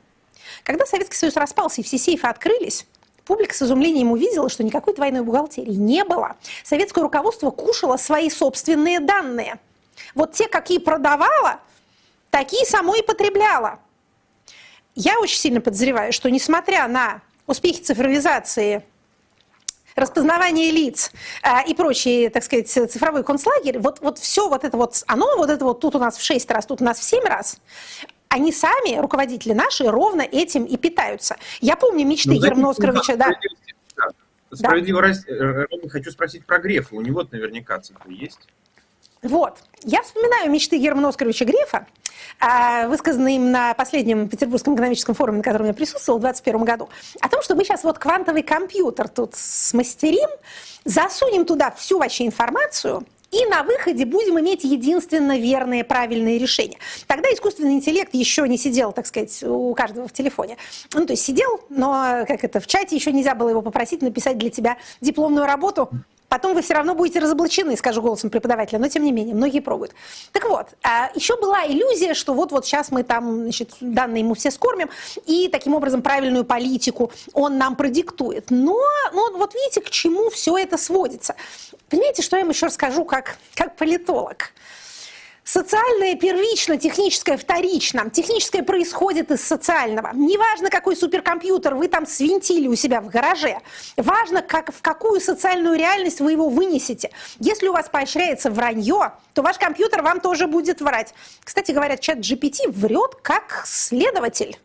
Когда Советский Союз распался и все сейфы открылись, публика с изумлением увидела, что никакой двойной бухгалтерии не было. Советское руководство кушало свои собственные данные. Вот те, какие продавало, такие само и потребляло. Я очень сильно подозреваю, что несмотря на успехи цифровизации распознавание лиц а, и прочие, так сказать, цифровой концлагерь, вот, вот все вот это вот, оно вот это вот тут у нас в 6 раз, тут у нас в 7 раз, они сами, руководители наши, ровно этим и питаются. Я помню мечты ну, Германа Оскаровича, да. Справедливо да. Э, хочу спросить про Грефа. У него наверняка цифры есть. Вот. Я вспоминаю мечты Германа Оскаровича Грефа, а, высказанные им на последнем Петербургском экономическом форуме, на котором я присутствовала в 2021 году, о том, что мы сейчас вот квантовый компьютер тут смастерим, засунем туда всю вообще информацию, и на выходе будем иметь единственно верные, правильные решения. Тогда искусственный интеллект еще не сидел, так сказать, у каждого в телефоне. Ну, то есть сидел, но как это, в чате еще нельзя было его попросить написать для тебя дипломную работу Потом вы все равно будете разоблачены, скажу голосом преподавателя, но тем не менее, многие пробуют. Так вот, а, еще была иллюзия, что вот-вот сейчас мы там, значит, данные ему все скормим, и таким образом правильную политику он нам продиктует. Но ну, вот видите, к чему все это сводится. Понимаете, что я вам еще расскажу как, как политолог? Социальное первично, техническое вторично. Техническое происходит из социального. Неважно, какой суперкомпьютер вы там свинтили у себя в гараже. Важно, как, в какую социальную реальность вы его вынесете. Если у вас поощряется вранье, то ваш компьютер вам тоже будет врать. Кстати говоря, чат GPT врет как следователь.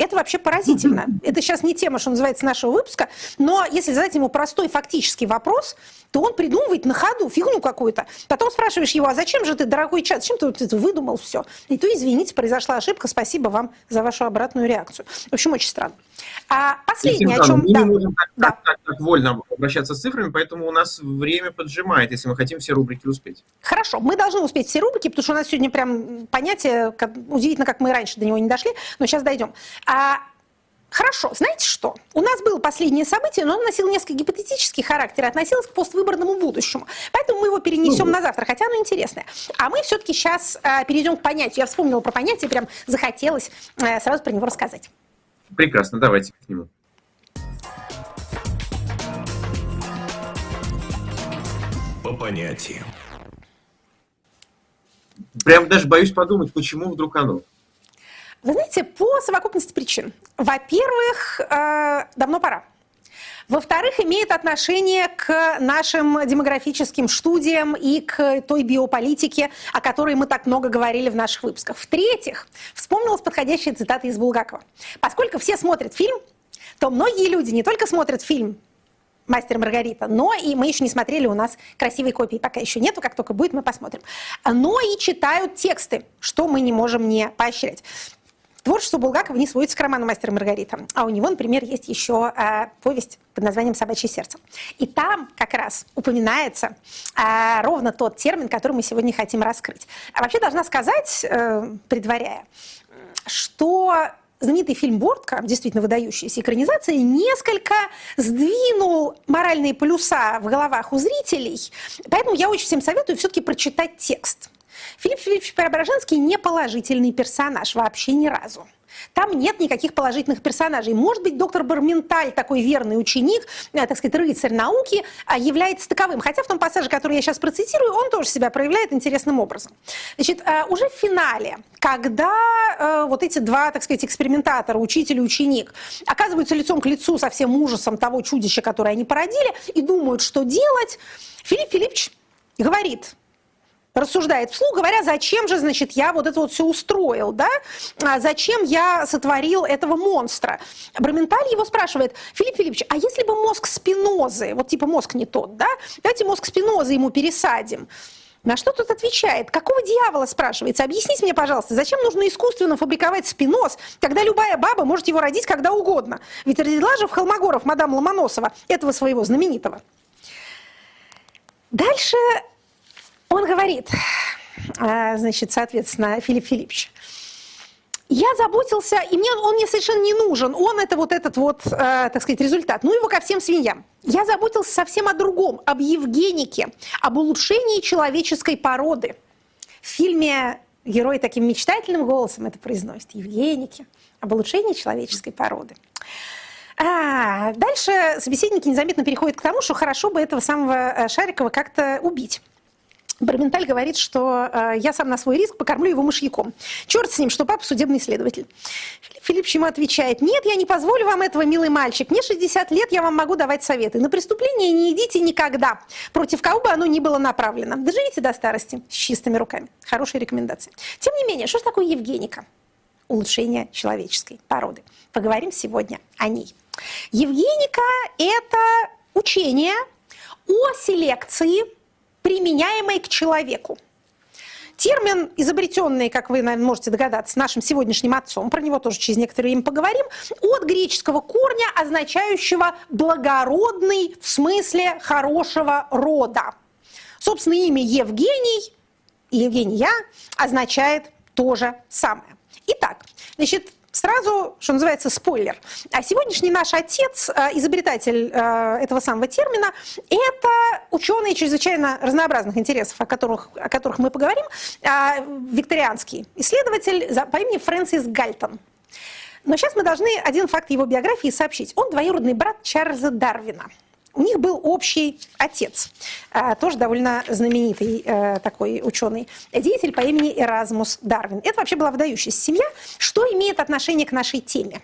Это вообще поразительно. Это сейчас не тема, что называется, нашего выпуска, но если задать ему простой фактический вопрос, то он придумывает на ходу фигню какую-то. Потом спрашиваешь его, а зачем же ты, дорогой чат, зачем ты вот это выдумал все? И то, извините, произошла ошибка, спасибо вам за вашу обратную реакцию. В общем, очень странно. А последнее, о чем... Мы да, не можем так, да. так, так, так вольно обращаться с цифрами, поэтому у нас время поджимает, если мы хотим все рубрики успеть. Хорошо, мы должны успеть все рубрики, потому что у нас сегодня прям понятие, как, удивительно, как мы раньше до него не дошли, но сейчас дойдем. А, Хорошо, знаете что? У нас было последнее событие, но оно носило несколько гипотетический характер и относилось к поствыборному будущему. Поэтому мы его перенесем ну, на завтра, хотя оно интересное. А мы все-таки сейчас э, перейдем к понятию. Я вспомнила про понятие, прям захотелось э, сразу про него рассказать. Прекрасно, давайте к нему. По понятиям. Прям даже боюсь подумать, почему вдруг оно. Вы знаете, по совокупности причин. Во-первых, э, давно пора. Во-вторых, имеет отношение к нашим демографическим студиям и к той биополитике, о которой мы так много говорили в наших выпусках. В-третьих, вспомнилась подходящая цитата из Булгакова. Поскольку все смотрят фильм, то многие люди не только смотрят фильм «Мастер Маргарита», но и мы еще не смотрели, у нас красивой копии пока еще нету, как только будет, мы посмотрим. Но и читают тексты, что мы не можем не поощрять. Творчество Булгакова не сводится к роману «Мастер и Маргарита», а у него, например, есть еще э, повесть под названием «Собачье сердце». И там как раз упоминается э, ровно тот термин, который мы сегодня хотим раскрыть. А вообще должна сказать, э, предваряя, что знаменитый фильм «Бортка», действительно выдающаяся экранизация, несколько сдвинул моральные полюса в головах у зрителей. Поэтому я очень всем советую все-таки прочитать текст. Филипп Филиппович Преображенский не положительный персонаж вообще ни разу. Там нет никаких положительных персонажей. Может быть, доктор Барменталь, такой верный ученик, э, так сказать, рыцарь науки, а, является таковым. Хотя в том пассаже, который я сейчас процитирую, он тоже себя проявляет интересным образом. Значит, э, уже в финале, когда э, вот эти два, так сказать, экспериментатора, учитель и ученик, оказываются лицом к лицу со всем ужасом того чудища, которое они породили, и думают, что делать, Филипп Филиппович говорит, рассуждает вслух, говоря, зачем же, значит, я вот это вот все устроил, да? А зачем я сотворил этого монстра? Браменталь его спрашивает, Филипп Филиппович, а если бы мозг спинозы, вот типа мозг не тот, да? Давайте мозг спинозы ему пересадим. На что тут отвечает? Какого дьявола, спрашивается? Объясните мне, пожалуйста, зачем нужно искусственно фабриковать спиноз, когда любая баба может его родить когда угодно? Ведь родила же в Холмогоров мадам Ломоносова, этого своего знаменитого. Дальше он говорит, а, значит, соответственно, Филипп Филиппович, я заботился, и мне он мне совершенно не нужен. Он это вот этот вот, э, так сказать, результат. Ну его ко всем свиньям. Я заботился совсем о другом, об Евгенике, об улучшении человеческой породы. В фильме герой таким мечтательным голосом это произносит. Евгеники, об улучшении человеческой породы. А, дальше собеседники незаметно переходят к тому, что хорошо бы этого самого э, Шарикова как-то убить. Барменталь говорит, что э, я сам на свой риск покормлю его мышьяком. Черт с ним, что папа судебный следователь. Филипп ему отвечает, нет, я не позволю вам этого, милый мальчик. Мне 60 лет, я вам могу давать советы. На преступление не идите никогда, против кого бы оно ни было направлено. Доживите до старости с чистыми руками. Хорошая рекомендация. Тем не менее, что же такое Евгеника? Улучшение человеческой породы. Поговорим сегодня о ней. Евгеника – это учение о селекции применяемой к человеку. термин, изобретенный, как вы, наверное, можете догадаться, нашим сегодняшним отцом, про него тоже через некоторое время поговорим, от греческого корня, означающего благородный в смысле хорошего рода. Собственно, имя Евгений, Евгения означает то же самое. Итак, значит, Сразу, что называется, спойлер. А сегодняшний наш отец, э, изобретатель э, этого самого термина, это ученый чрезвычайно разнообразных интересов, о которых, о которых мы поговорим, а, викторианский исследователь по имени Фрэнсис Гальтон. Но сейчас мы должны один факт его биографии сообщить. Он двоюродный брат Чарльза Дарвина – у них был общий отец, а, тоже довольно знаменитый э, такой ученый, деятель по имени Эразмус Дарвин. Это вообще была выдающаяся семья. Что имеет отношение к нашей теме?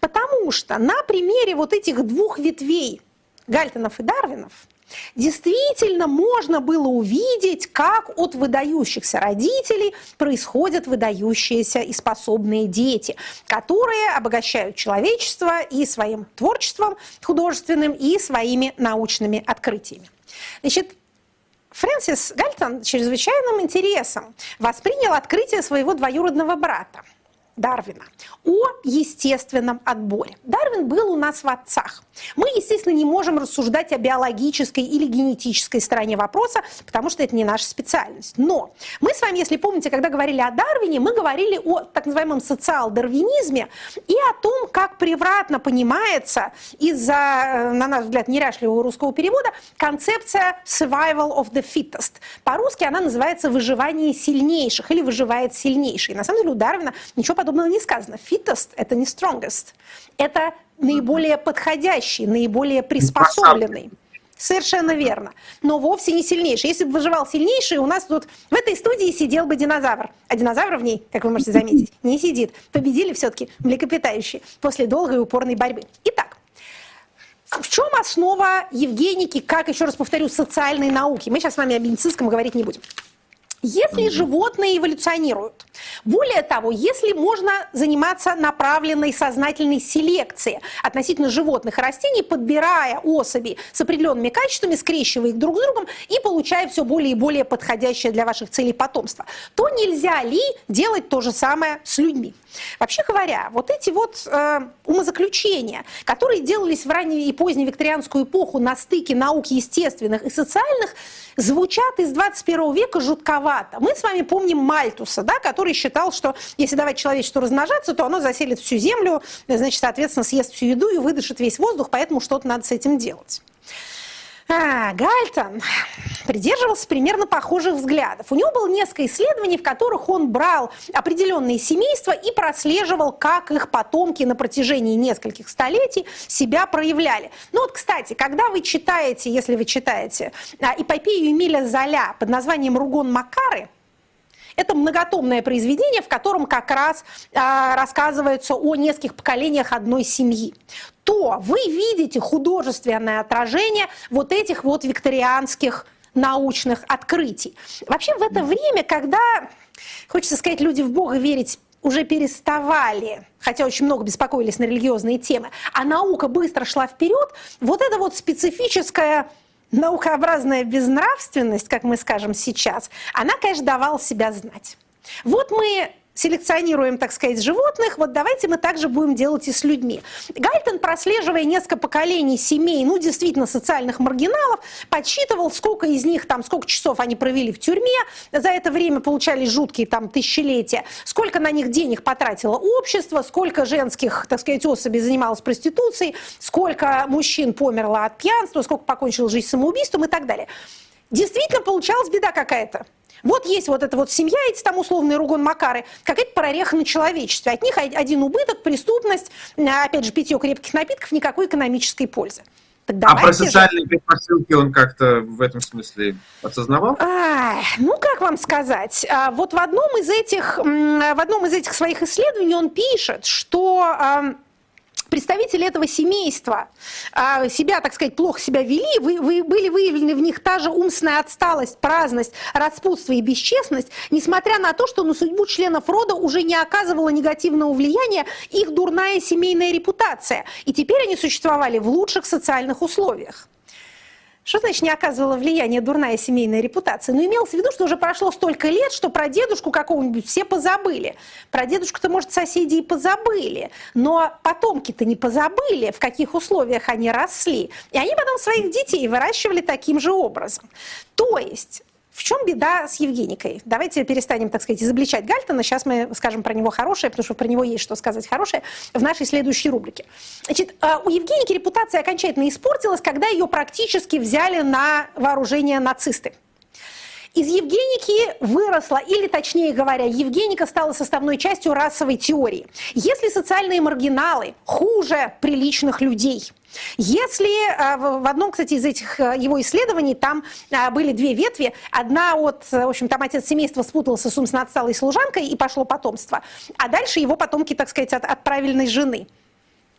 Потому что на примере вот этих двух ветвей Гальтонов и Дарвинов – Действительно, можно было увидеть, как от выдающихся родителей происходят выдающиеся и способные дети, которые обогащают человечество и своим творчеством художественным, и своими научными открытиями. Значит, Фрэнсис Гальтон чрезвычайным интересом воспринял открытие своего двоюродного брата – Дарвина о естественном отборе. Дарвин был у нас в отцах. Мы, естественно, не можем рассуждать о биологической или генетической стороне вопроса, потому что это не наша специальность. Но мы с вами, если помните, когда говорили о Дарвине, мы говорили о так называемом социал-дарвинизме и о том, как превратно понимается из-за, э, на наш взгляд, неряшливого русского перевода концепция survival of the fittest. По-русски она называется выживание сильнейших или выживает сильнейший. На самом деле у Дарвина ничего подобного не сказано. Fittest – это не strongest. Это наиболее подходящий, наиболее приспособленный. Совершенно верно. Но вовсе не сильнейший. Если бы выживал сильнейший, у нас тут в этой студии сидел бы динозавр. А динозавр в ней, как вы можете заметить, не сидит. Победили все-таки млекопитающие после долгой и упорной борьбы. Итак, в чем основа Евгеники, как, еще раз повторю, социальной науки? Мы сейчас с вами о медицинском говорить не будем. Если животные эволюционируют, более того, если можно заниматься направленной сознательной селекцией относительно животных и растений, подбирая особи с определенными качествами, скрещивая их друг с другом и получая все более и более подходящее для ваших целей потомство, то нельзя ли делать то же самое с людьми? Вообще говоря, вот эти вот э, умозаключения, которые делались в раннюю и позднюю викторианскую эпоху на стыке наук естественных и социальных, звучат из 21 века жутковато. Мы с вами помним Мальтуса, да, который считал, что если давать человечеству размножаться, то оно заселит всю землю, значит, соответственно, съест всю еду и выдышит весь воздух, поэтому что-то надо с этим делать. А, Гальтон придерживался примерно похожих взглядов. У него было несколько исследований, в которых он брал определенные семейства и прослеживал, как их потомки на протяжении нескольких столетий себя проявляли. Ну вот, кстати, когда вы читаете, если вы читаете а, эпопею Эмиля Золя под названием «Ругон Макары», это многотомное произведение, в котором как раз а, рассказывается о нескольких поколениях одной семьи то вы видите художественное отражение вот этих вот викторианских научных открытий. Вообще в это время, когда, хочется сказать, люди в Бога верить уже переставали, хотя очень много беспокоились на религиозные темы, а наука быстро шла вперед, вот эта вот специфическая наукообразная безнравственность, как мы скажем сейчас, она, конечно, давала себя знать. Вот мы селекционируем, так сказать, животных, вот давайте мы также будем делать и с людьми. Гальтон, прослеживая несколько поколений семей, ну, действительно, социальных маргиналов, подсчитывал, сколько из них, там, сколько часов они провели в тюрьме, за это время получали жуткие там тысячелетия, сколько на них денег потратило общество, сколько женских, так сказать, особей занималось проституцией, сколько мужчин померло от пьянства, сколько покончил жизнь самоубийством и так далее. Действительно получалась беда какая-то. Вот есть вот эта вот семья, эти там условные Ругон Макары, какая-то прореха на человечестве. От них один убыток, преступность, опять же, питье крепких напитков, никакой экономической пользы. а про социальные же... предпосылки он как-то в этом смысле осознавал? А, ну, как вам сказать? А, вот в одном из этих, в одном из этих своих исследований он пишет, что представители этого семейства а, себя, так сказать, плохо себя вели, вы, вы, были выявлены в них та же умственная отсталость, праздность, распутство и бесчестность, несмотря на то, что на судьбу членов рода уже не оказывало негативного влияния их дурная семейная репутация, и теперь они существовали в лучших социальных условиях. Что значит не оказывала влияния дурная семейная репутация? Ну, имелось в виду, что уже прошло столько лет, что про дедушку какого-нибудь все позабыли. Про дедушку-то, может, соседи и позабыли. Но потомки-то не позабыли, в каких условиях они росли. И они потом своих детей выращивали таким же образом. То есть в чем беда с Евгеникой? Давайте перестанем, так сказать, изобличать Гальтона. Сейчас мы скажем про него хорошее, потому что про него есть что сказать хорошее в нашей следующей рубрике. Значит, а, у Евгеники репутация окончательно испортилась, когда ее практически взяли на вооружение нацисты. Из Евгеники выросла, или точнее говоря, Евгеника стала составной частью расовой теории. Если социальные маргиналы хуже приличных людей, если а, в одном, кстати, из этих а, его исследований там а, были две ветви. Одна от, в общем, там отец семейства спутался умственно отсталой служанкой и пошло потомство. А дальше его потомки, так сказать, от, от правильной жены.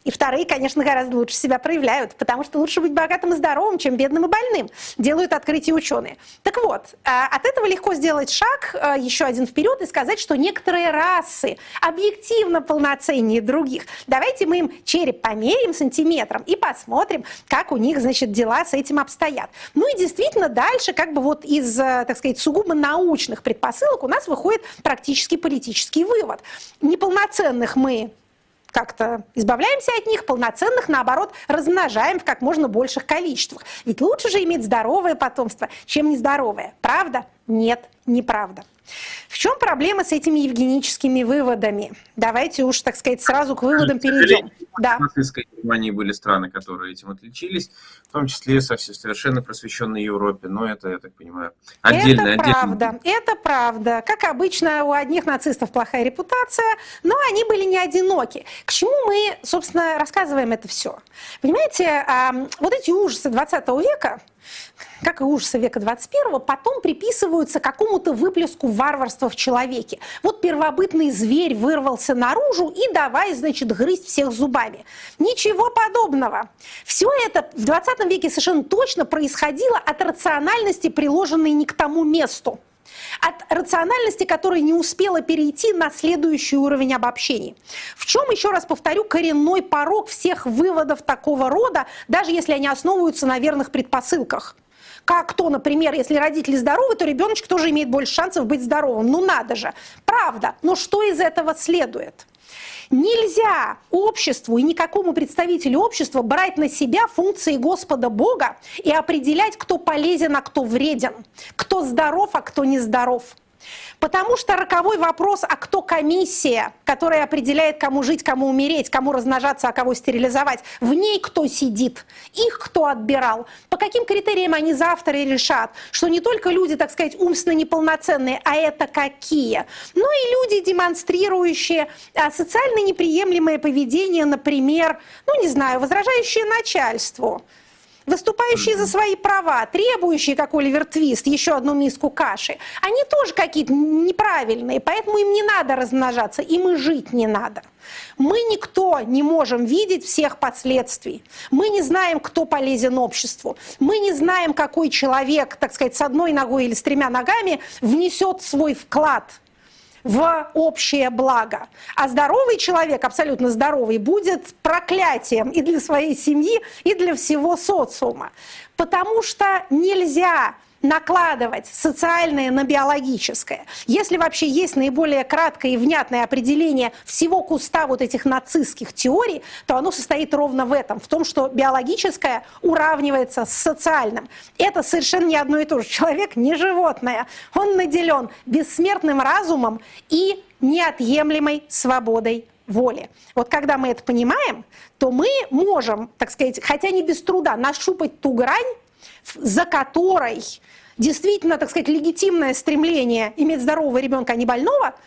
И вторые, конечно, гораздо лучше себя проявляют, потому что лучше быть богатым и здоровым, чем бедным и больным, делают открытия ученые. Так вот, а, от этого легко сделать шаг а, еще один вперед и сказать, что некоторые расы объективно полноценнее других. Давайте мы им череп померим сантиметром и посмотрим, как у них, значит, дела с этим обстоят. Ну и действительно дальше, как бы вот из, а, так сказать, сугубо научных предпосылок у нас выходит практически политический вывод. Неполноценных мы как-то избавляемся от них, полноценных, наоборот, размножаем в как можно больших количествах. Ведь лучше же иметь здоровое потомство, чем нездоровое. Правда? Нет, неправда. В чем проблема с этими евгеническими выводами? Давайте уж, так сказать, сразу к выводам перейдем. Да. В нацистской Германии были страны, которые этим отличились, в том числе со совершенно просвещенной Европе, но это, я так понимаю, отдельно. Это правда, это правда. Как обычно, у одних нацистов плохая репутация, но они были не одиноки. К чему мы, собственно, рассказываем это все? Понимаете, вот эти ужасы 20 века, как и ужасы века 21 потом приписываются какому-то выплеску варварства в человеке. Вот первобытный зверь вырвался наружу и давай, значит, грызть всех зубами. Ничего подобного. Все это в 20 веке совершенно точно происходило от рациональности, приложенной не к тому месту от рациональности, которая не успела перейти на следующий уровень обобщений. В чем, еще раз повторю, коренной порог всех выводов такого рода, даже если они основываются на верных предпосылках – как то, например, если родители здоровы, то ребеночек тоже имеет больше шансов быть здоровым. Ну надо же. Правда. Но что из этого следует? Нельзя обществу и никакому представителю общества брать на себя функции Господа Бога и определять, кто полезен, а кто вреден, кто здоров, а кто нездоров. Потому что роковой вопрос, а кто комиссия, которая определяет, кому жить, кому умереть, кому размножаться, а кого стерилизовать, в ней кто сидит, их кто отбирал, по каким критериям они завтра решат, что не только люди, так сказать, умственно неполноценные, а это какие. Ну и люди, демонстрирующие а, социально неприемлемое поведение, например, ну не знаю, возражающие начальству, выступающие за свои права, требующие, как Оливер Твист, еще одну миску каши, они тоже какие-то неправильные, поэтому им не надо размножаться, им и жить не надо. Мы никто не можем видеть всех последствий. Мы не знаем, кто полезен обществу. Мы не знаем, какой человек, так сказать, с одной ногой или с тремя ногами внесет свой вклад в общее благо. А здоровый человек, абсолютно здоровый, будет проклятием и для своей семьи, и для всего социума. Потому что нельзя накладывать социальное на биологическое. Если вообще есть наиболее краткое и внятное определение всего куста вот этих нацистских теорий, то оно состоит ровно в этом, в том, что биологическое уравнивается с социальным. Это совершенно не одно и то же. Человек не животное. Он наделен бессмертным разумом и неотъемлемой свободой воли. Вот когда мы это понимаем, то мы можем, так сказать, хотя не без труда, нащупать ту грань, за которой действительно, так сказать, легитимное стремление иметь здорового ребенка, а не больного –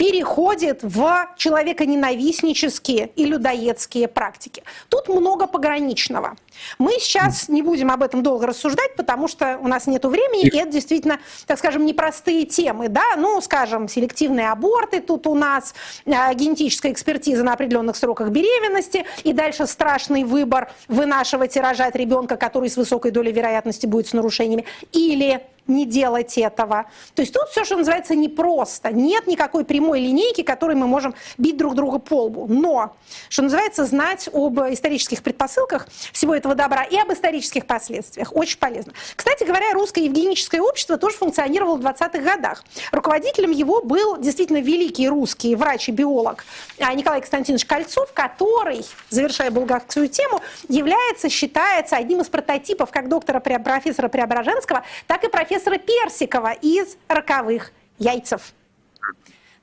переходит в человеконенавистнические и людоедские практики. Тут много пограничного. Мы сейчас не будем об этом долго рассуждать, потому что у нас нет времени, и это действительно, так скажем, непростые темы. Да? Ну, скажем, селективные аборты тут у нас, а, генетическая экспертиза на определенных сроках беременности, и дальше страшный выбор вынашивать и рожать ребенка, который с высокой долей вероятности будет с нарушениями, или не делать этого. То есть тут все, что называется, непросто. Нет никакой прямой линейки, которой мы можем бить друг друга по лбу. Но, что называется, знать об исторических предпосылках всего этого добра и об исторических последствиях очень полезно. Кстати говоря, русское евгеническое общество тоже функционировало в 20-х годах. Руководителем его был действительно великий русский врач и биолог а, Николай Константинович Кольцов, который, завершая булгарскую тему, является, считается одним из прототипов как доктора, профессора Преображенского, так и профессора Персикова из «Роковых яйцев».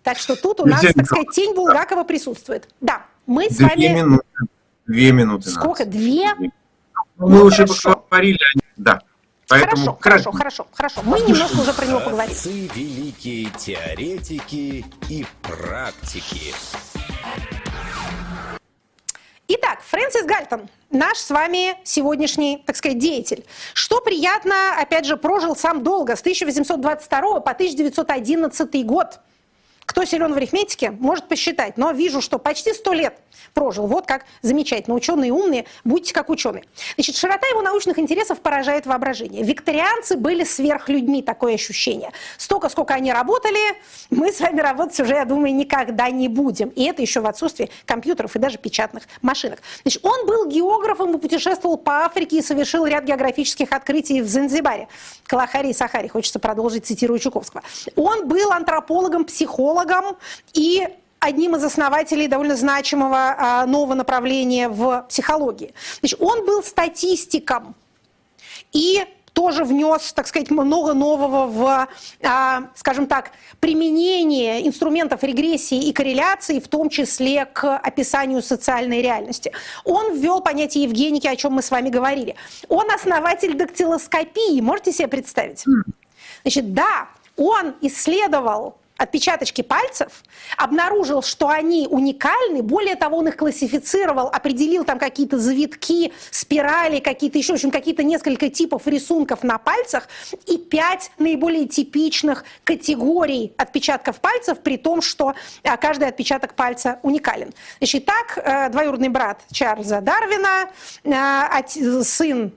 Так что тут у нас, так сказать, тень Булгакова присутствует. Да, мы с Две вами... минуты. Две минуты. Сколько? Две? Мы Ну, уже хорошо. поговорили о. Да. Поэтому Хорошо, хорошо, хорошо, хорошо. Мы немножко уже про него поговорим. Великие теоретики и практики. Итак, Фрэнсис Гальтон, наш с вами сегодняшний, так сказать, деятель. Что приятно, опять же, прожил сам долго, с 1822 по 1911 год. Кто силен в арифметике, может посчитать, но вижу, что почти 100 лет прожил. Вот как замечательно. Ученые умные, будьте как ученые. Значит, широта его научных интересов поражает воображение. Викторианцы были сверхлюдьми, такое ощущение. Столько, сколько они работали, мы с вами работать уже, я думаю, никогда не будем. И это еще в отсутствии компьютеров и даже печатных машинок. Значит, он был географом и путешествовал по Африке и совершил ряд географических открытий в Занзибаре. Калахари и Сахари, хочется продолжить, цитирую Чуковского. Он был антропологом, психологом и одним из основателей довольно значимого а, нового направления в психологии. Значит, он был статистиком и тоже внес, так сказать, много нового в, а, скажем так, применение инструментов регрессии и корреляции, в том числе к описанию социальной реальности. Он ввел понятие Евгеники, о чем мы с вами говорили. Он основатель дактилоскопии, можете себе представить? Значит, да, он исследовал отпечаточки пальцев, обнаружил, что они уникальны, более того, он их классифицировал, определил там какие-то завитки, спирали, какие-то еще, в общем, какие-то несколько типов рисунков на пальцах и пять наиболее типичных категорий отпечатков пальцев, при том, что а, каждый отпечаток пальца уникален. Значит, так, э, двоюродный брат Чарльза Дарвина, э, сын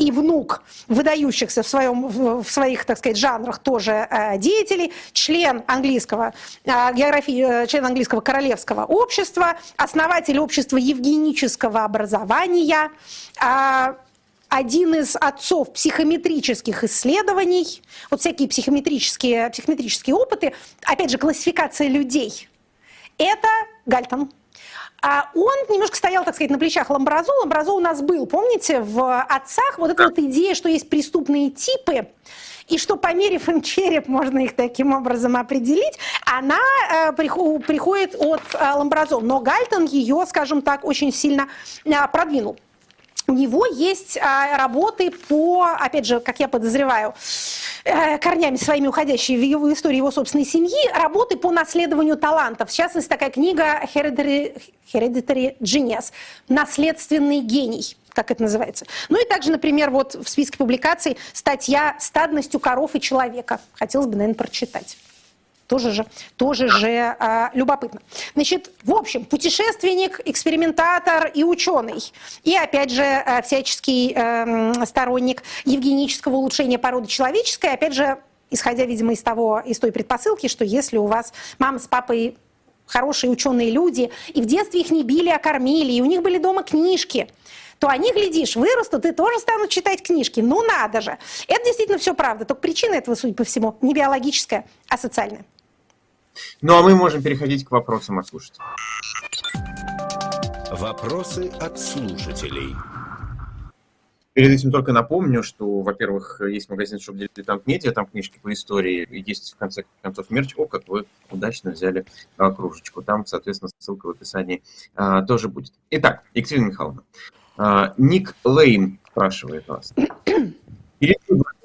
и внук выдающихся в, своем, в, своих, так сказать, жанрах тоже э, деятелей, член английского, э, географии, э, член английского королевского общества, основатель общества евгенического образования, э, один из отцов психометрических исследований, вот всякие психометрические, психометрические опыты, опять же, классификация людей. Это Гальтон. А он немножко стоял, так сказать, на плечах Ламбразо. Ламбразо у нас был, помните, в «Отцах» вот эта вот идея, что есть преступные типы, и что, померив им череп, можно их таким образом определить, она э, приходит от э, Ламбразо. Но Гальтон ее, скажем так, очень сильно э, продвинул. У него есть а, работы по, опять же, как я подозреваю, э, корнями своими уходящие в его историю его собственной семьи, работы по наследованию талантов. В частности, такая книга Hereditary, Hereditary Genius «Наследственный гений» как это называется. Ну и также, например, вот в списке публикаций статья «Стадностью коров и человека». Хотелось бы, наверное, прочитать. Тоже же, тоже же а, любопытно. Значит, в общем, путешественник, экспериментатор и ученый. И, опять же, а, всяческий эм, сторонник евгенического улучшения породы человеческой. Опять же, исходя, видимо, из, того, из той предпосылки, что если у вас мама с папой хорошие ученые люди, и в детстве их не били, а кормили, и у них были дома книжки, то они, глядишь, вырастут и тоже станут читать книжки. Ну надо же. Это действительно все правда. Только причина этого, судя по всему, не биологическая, а социальная. Ну а мы можем переходить к вопросам от слушателей. Вопросы от слушателей. Перед этим только напомню, что, во-первых, есть магазин Shop Dilettant Media, там книжки по истории, и есть, в конце концов, мерч. О, как вы удачно взяли а, кружечку. Там, соответственно, ссылка в описании а, тоже будет. Итак, Екатерина Михайловна, а, Ник Лейн спрашивает вас. Перед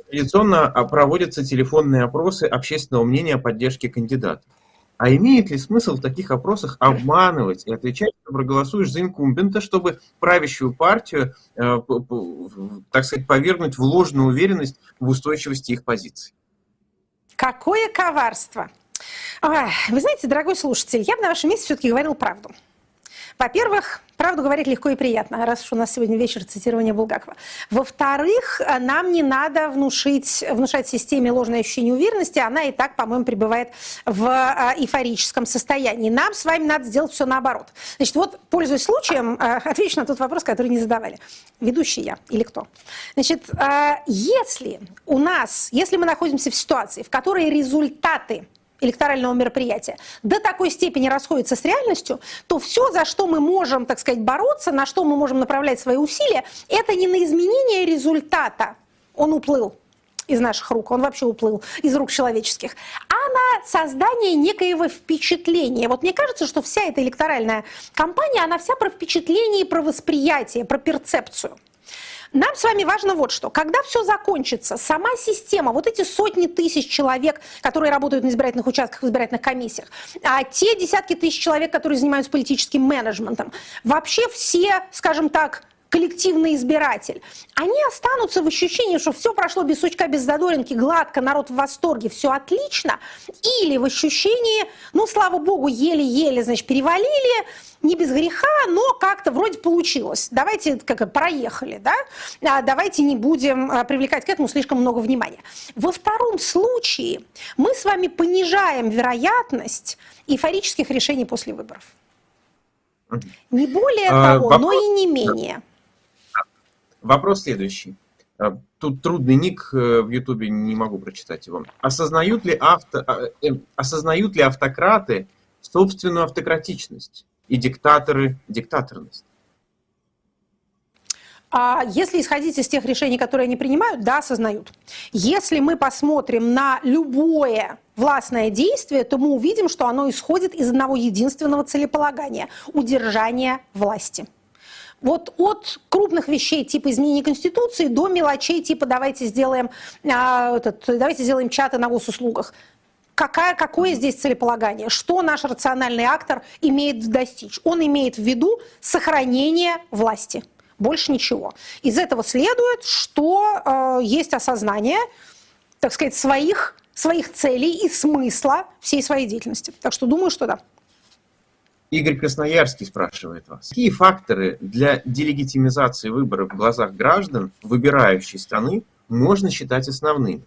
традиционно а, проводятся телефонные опросы общественного мнения о поддержке кандидатов. А имеет ли смысл в таких опросах обманывать и отвечать, что проголосуешь за инкумбента, чтобы правящую партию, э, так сказать, повергнуть в ложную уверенность в устойчивости их позиций? Какое коварство! Ой, Вы знаете, дорогой слушатель, я бы на вашем месте все-таки говорил правду. Во-первых, правду говорить легко и приятно, раз уж у нас сегодня вечер цитирования Булгакова. Во-вторых, нам не надо внушить, внушать системе ложное ощущение уверенности, она и так, по-моему, пребывает в а, эйфорическом состоянии. Нам с вами надо сделать все наоборот. Значит, вот, пользуясь случаем, а, отвечу на тот вопрос, который не задавали. Ведущий я или кто? Значит, а, если у нас, если мы находимся в ситуации, в которой результаты электорального мероприятия до такой степени расходится с реальностью, то все, за что мы можем, так сказать, бороться, на что мы можем направлять свои усилия, это не на изменение результата. Он уплыл из наших рук, он вообще уплыл из рук человеческих, а на создание некоего впечатления. Вот мне кажется, что вся эта электоральная кампания, она вся про впечатление и про восприятие, про перцепцию. Нам с вами важно вот что. Когда все закончится, сама система, вот эти сотни тысяч человек, которые работают на избирательных участках, в избирательных комиссиях, а те десятки тысяч человек, которые занимаются политическим менеджментом, вообще все, скажем так, коллективный избиратель, они останутся в ощущении, что все прошло без сучка, без задоринки, гладко, народ в восторге, все отлично, или в ощущении, ну, слава богу, еле-еле, значит, перевалили, не без греха, но как-то вроде получилось. Давайте как проехали, да? А давайте не будем а, привлекать к этому слишком много внимания. Во втором случае мы с вами понижаем вероятность эйфорических решений после выборов. Не более а, того, вопрос... но и не менее. Вопрос следующий. А, тут трудный ник э, в Ютубе, не могу прочитать его. Осознают ли, авто, а, э, осознают ли автократы собственную автократичность и диктаторы диктаторность? А если исходить из тех решений, которые они принимают, да, осознают. Если мы посмотрим на любое властное действие, то мы увидим, что оно исходит из одного единственного целеполагания – удержания власти. Вот от крупных вещей типа изменения Конституции до мелочей типа давайте сделаем, а, этот, давайте сделаем чаты на госуслугах. Какая, какое здесь целеполагание? Что наш рациональный актор имеет достичь? Он имеет в виду сохранение власти. Больше ничего. Из этого следует, что э, есть осознание, так сказать, своих, своих целей и смысла всей своей деятельности. Так что думаю, что да. Игорь Красноярский спрашивает вас. Какие факторы для делегитимизации выборов в глазах граждан, выбирающей страны, можно считать основными?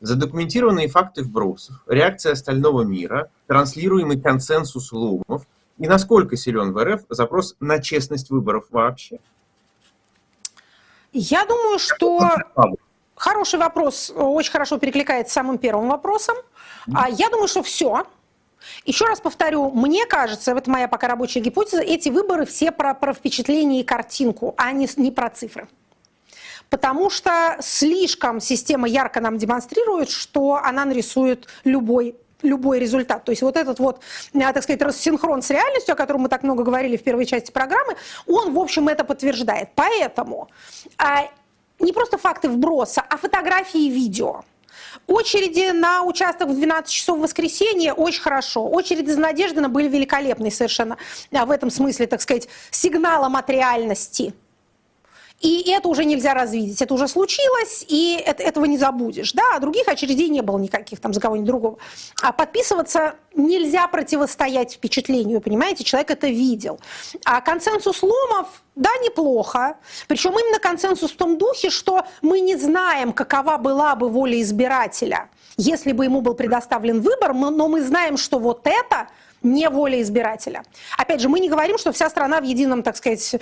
Задокументированные факты вбросов, реакция остального мира, транслируемый консенсус лумов и насколько силен в РФ запрос на честность выборов вообще? Я думаю, что хороший вопрос, очень хорошо перекликается с самым первым вопросом. А я думаю, что все. Еще раз повторю, мне кажется, это моя пока рабочая гипотеза, эти выборы все про, про впечатление и картинку, а не, не про цифры. Потому что слишком система ярко нам демонстрирует, что она нарисует любой любой результат. То есть вот этот вот, э, так сказать, рассинхрон с реальностью, о котором мы так много говорили в первой части программы, он, в общем, это подтверждает. Поэтому а, не просто факты вброса, а фотографии и видео – Очереди на участок в 12 часов в воскресенье очень хорошо. Очереди за Надеждина были великолепные совершенно. А в этом смысле, так сказать, сигналом от реальности. И это уже нельзя развидеть. Это уже случилось, и это, этого не забудешь. Да, а других очередей не было никаких там за кого-нибудь другого. А подписываться нельзя противостоять впечатлению, понимаете? Человек это видел. А консенсус ломов, да, неплохо. Причем именно консенсус в том духе, что мы не знаем, какова была бы воля избирателя, если бы ему был предоставлен выбор, но мы знаем, что вот это не воля избирателя. Опять же, мы не говорим, что вся страна в едином, так сказать,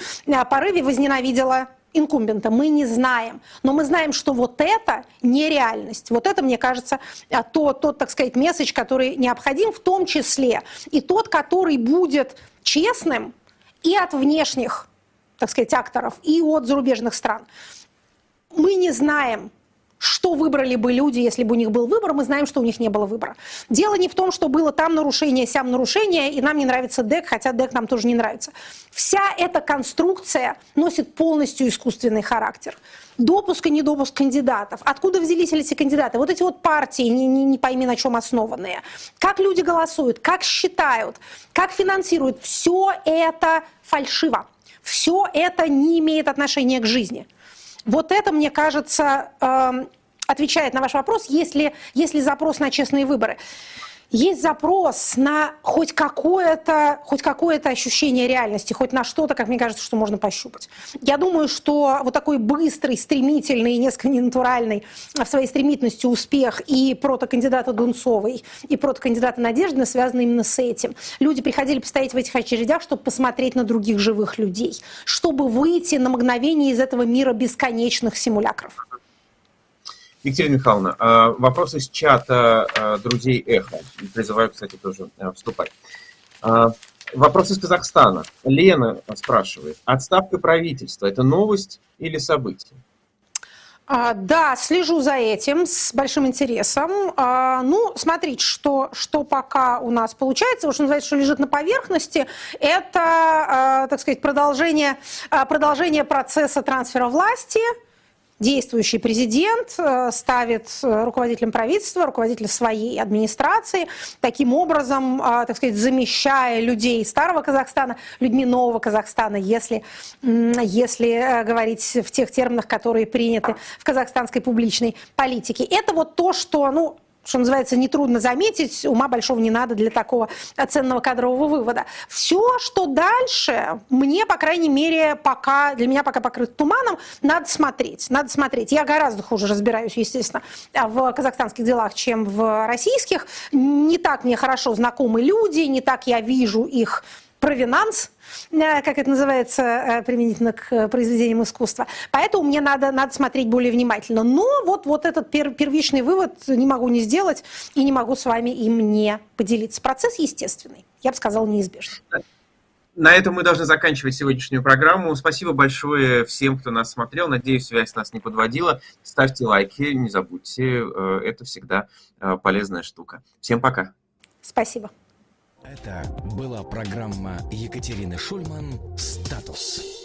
порыве возненавидела инкумбента, мы не знаем. Но мы знаем, что вот это нереальность. Вот это, мне кажется, а, то, тот, так сказать, месседж, который необходим, в том числе и тот, который будет честным и от внешних, так сказать, акторов, и от зарубежных стран. Мы не знаем, что выбрали бы люди, если бы у них был выбор, мы знаем, что у них не было выбора. Дело не в том, что было там нарушение, сям нарушение, и нам не нравится ДЭК, хотя ДЭК нам тоже не нравится. Вся эта конструкция носит полностью искусственный характер. Допуск и недопуск кандидатов. Откуда взялись эти кандидаты? Вот эти вот партии, не, не, не пойми на чем основанные. Как люди голосуют, как считают, как финансируют. Все это фальшиво. Все это не имеет отношения к жизни. Вот это, мне кажется, эм, отвечает на ваш вопрос, если, если запрос на честные выборы. Есть запрос на хоть какое-то, хоть какое-то ощущение реальности, хоть на что-то, как мне кажется, что можно пощупать. Я думаю, что вот такой быстрый, стремительный, несколько ненатуральный в своей стремительности успех и протокандидата Дунцовой, и протокандидата Надежды связаны именно с этим. Люди приходили постоять в этих очередях, чтобы посмотреть на других живых людей, чтобы выйти на мгновение из этого мира бесконечных симулякров. Екатерина Михайловна, а, вопрос из чата а, друзей Эхо. Призываю, кстати, тоже а, вступать. Вопрос из Казахстана. Лена спрашивает, отставка правительства – это новость или событие? Да, слежу за этим с большим интересом. Ну, смотрите, что, что пока у нас получается, что называется, что лежит на поверхности, это, так сказать, продолжение, продолжение процесса трансфера власти – действующий президент э, ставит э, руководителем правительства, руководителя своей администрации, таким образом, э, так сказать, замещая людей старого Казахстана людьми нового Казахстана, если, если говорить в тех терминах, которые приняты в казахстанской публичной политике. Это вот то, что, ну, что называется, нетрудно заметить, ума большого не надо для такого ценного кадрового вывода. Все, что дальше, мне, по крайней мере, пока, для меня пока покрыто туманом, надо смотреть. Надо смотреть. Я гораздо хуже разбираюсь, естественно, в казахстанских делах, чем в российских. Не так мне хорошо знакомы люди, не так я вижу их провинанс, э, как это называется э, применительно к произведениям искусства. Поэтому мне надо, надо смотреть более внимательно. Но вот, вот этот пер, первичный вывод не могу не сделать и не могу с вами им не поделиться. Процесс естественный, я бы сказала, неизбежный. На этом мы должны заканчивать сегодняшнюю программу. Спасибо большое всем, кто нас смотрел. Надеюсь, связь нас не подводила. Ставьте лайки, не забудьте. Э, это всегда полезная штука. Всем пока. Спасибо. Это была программа Екатерины Шульман «Статус».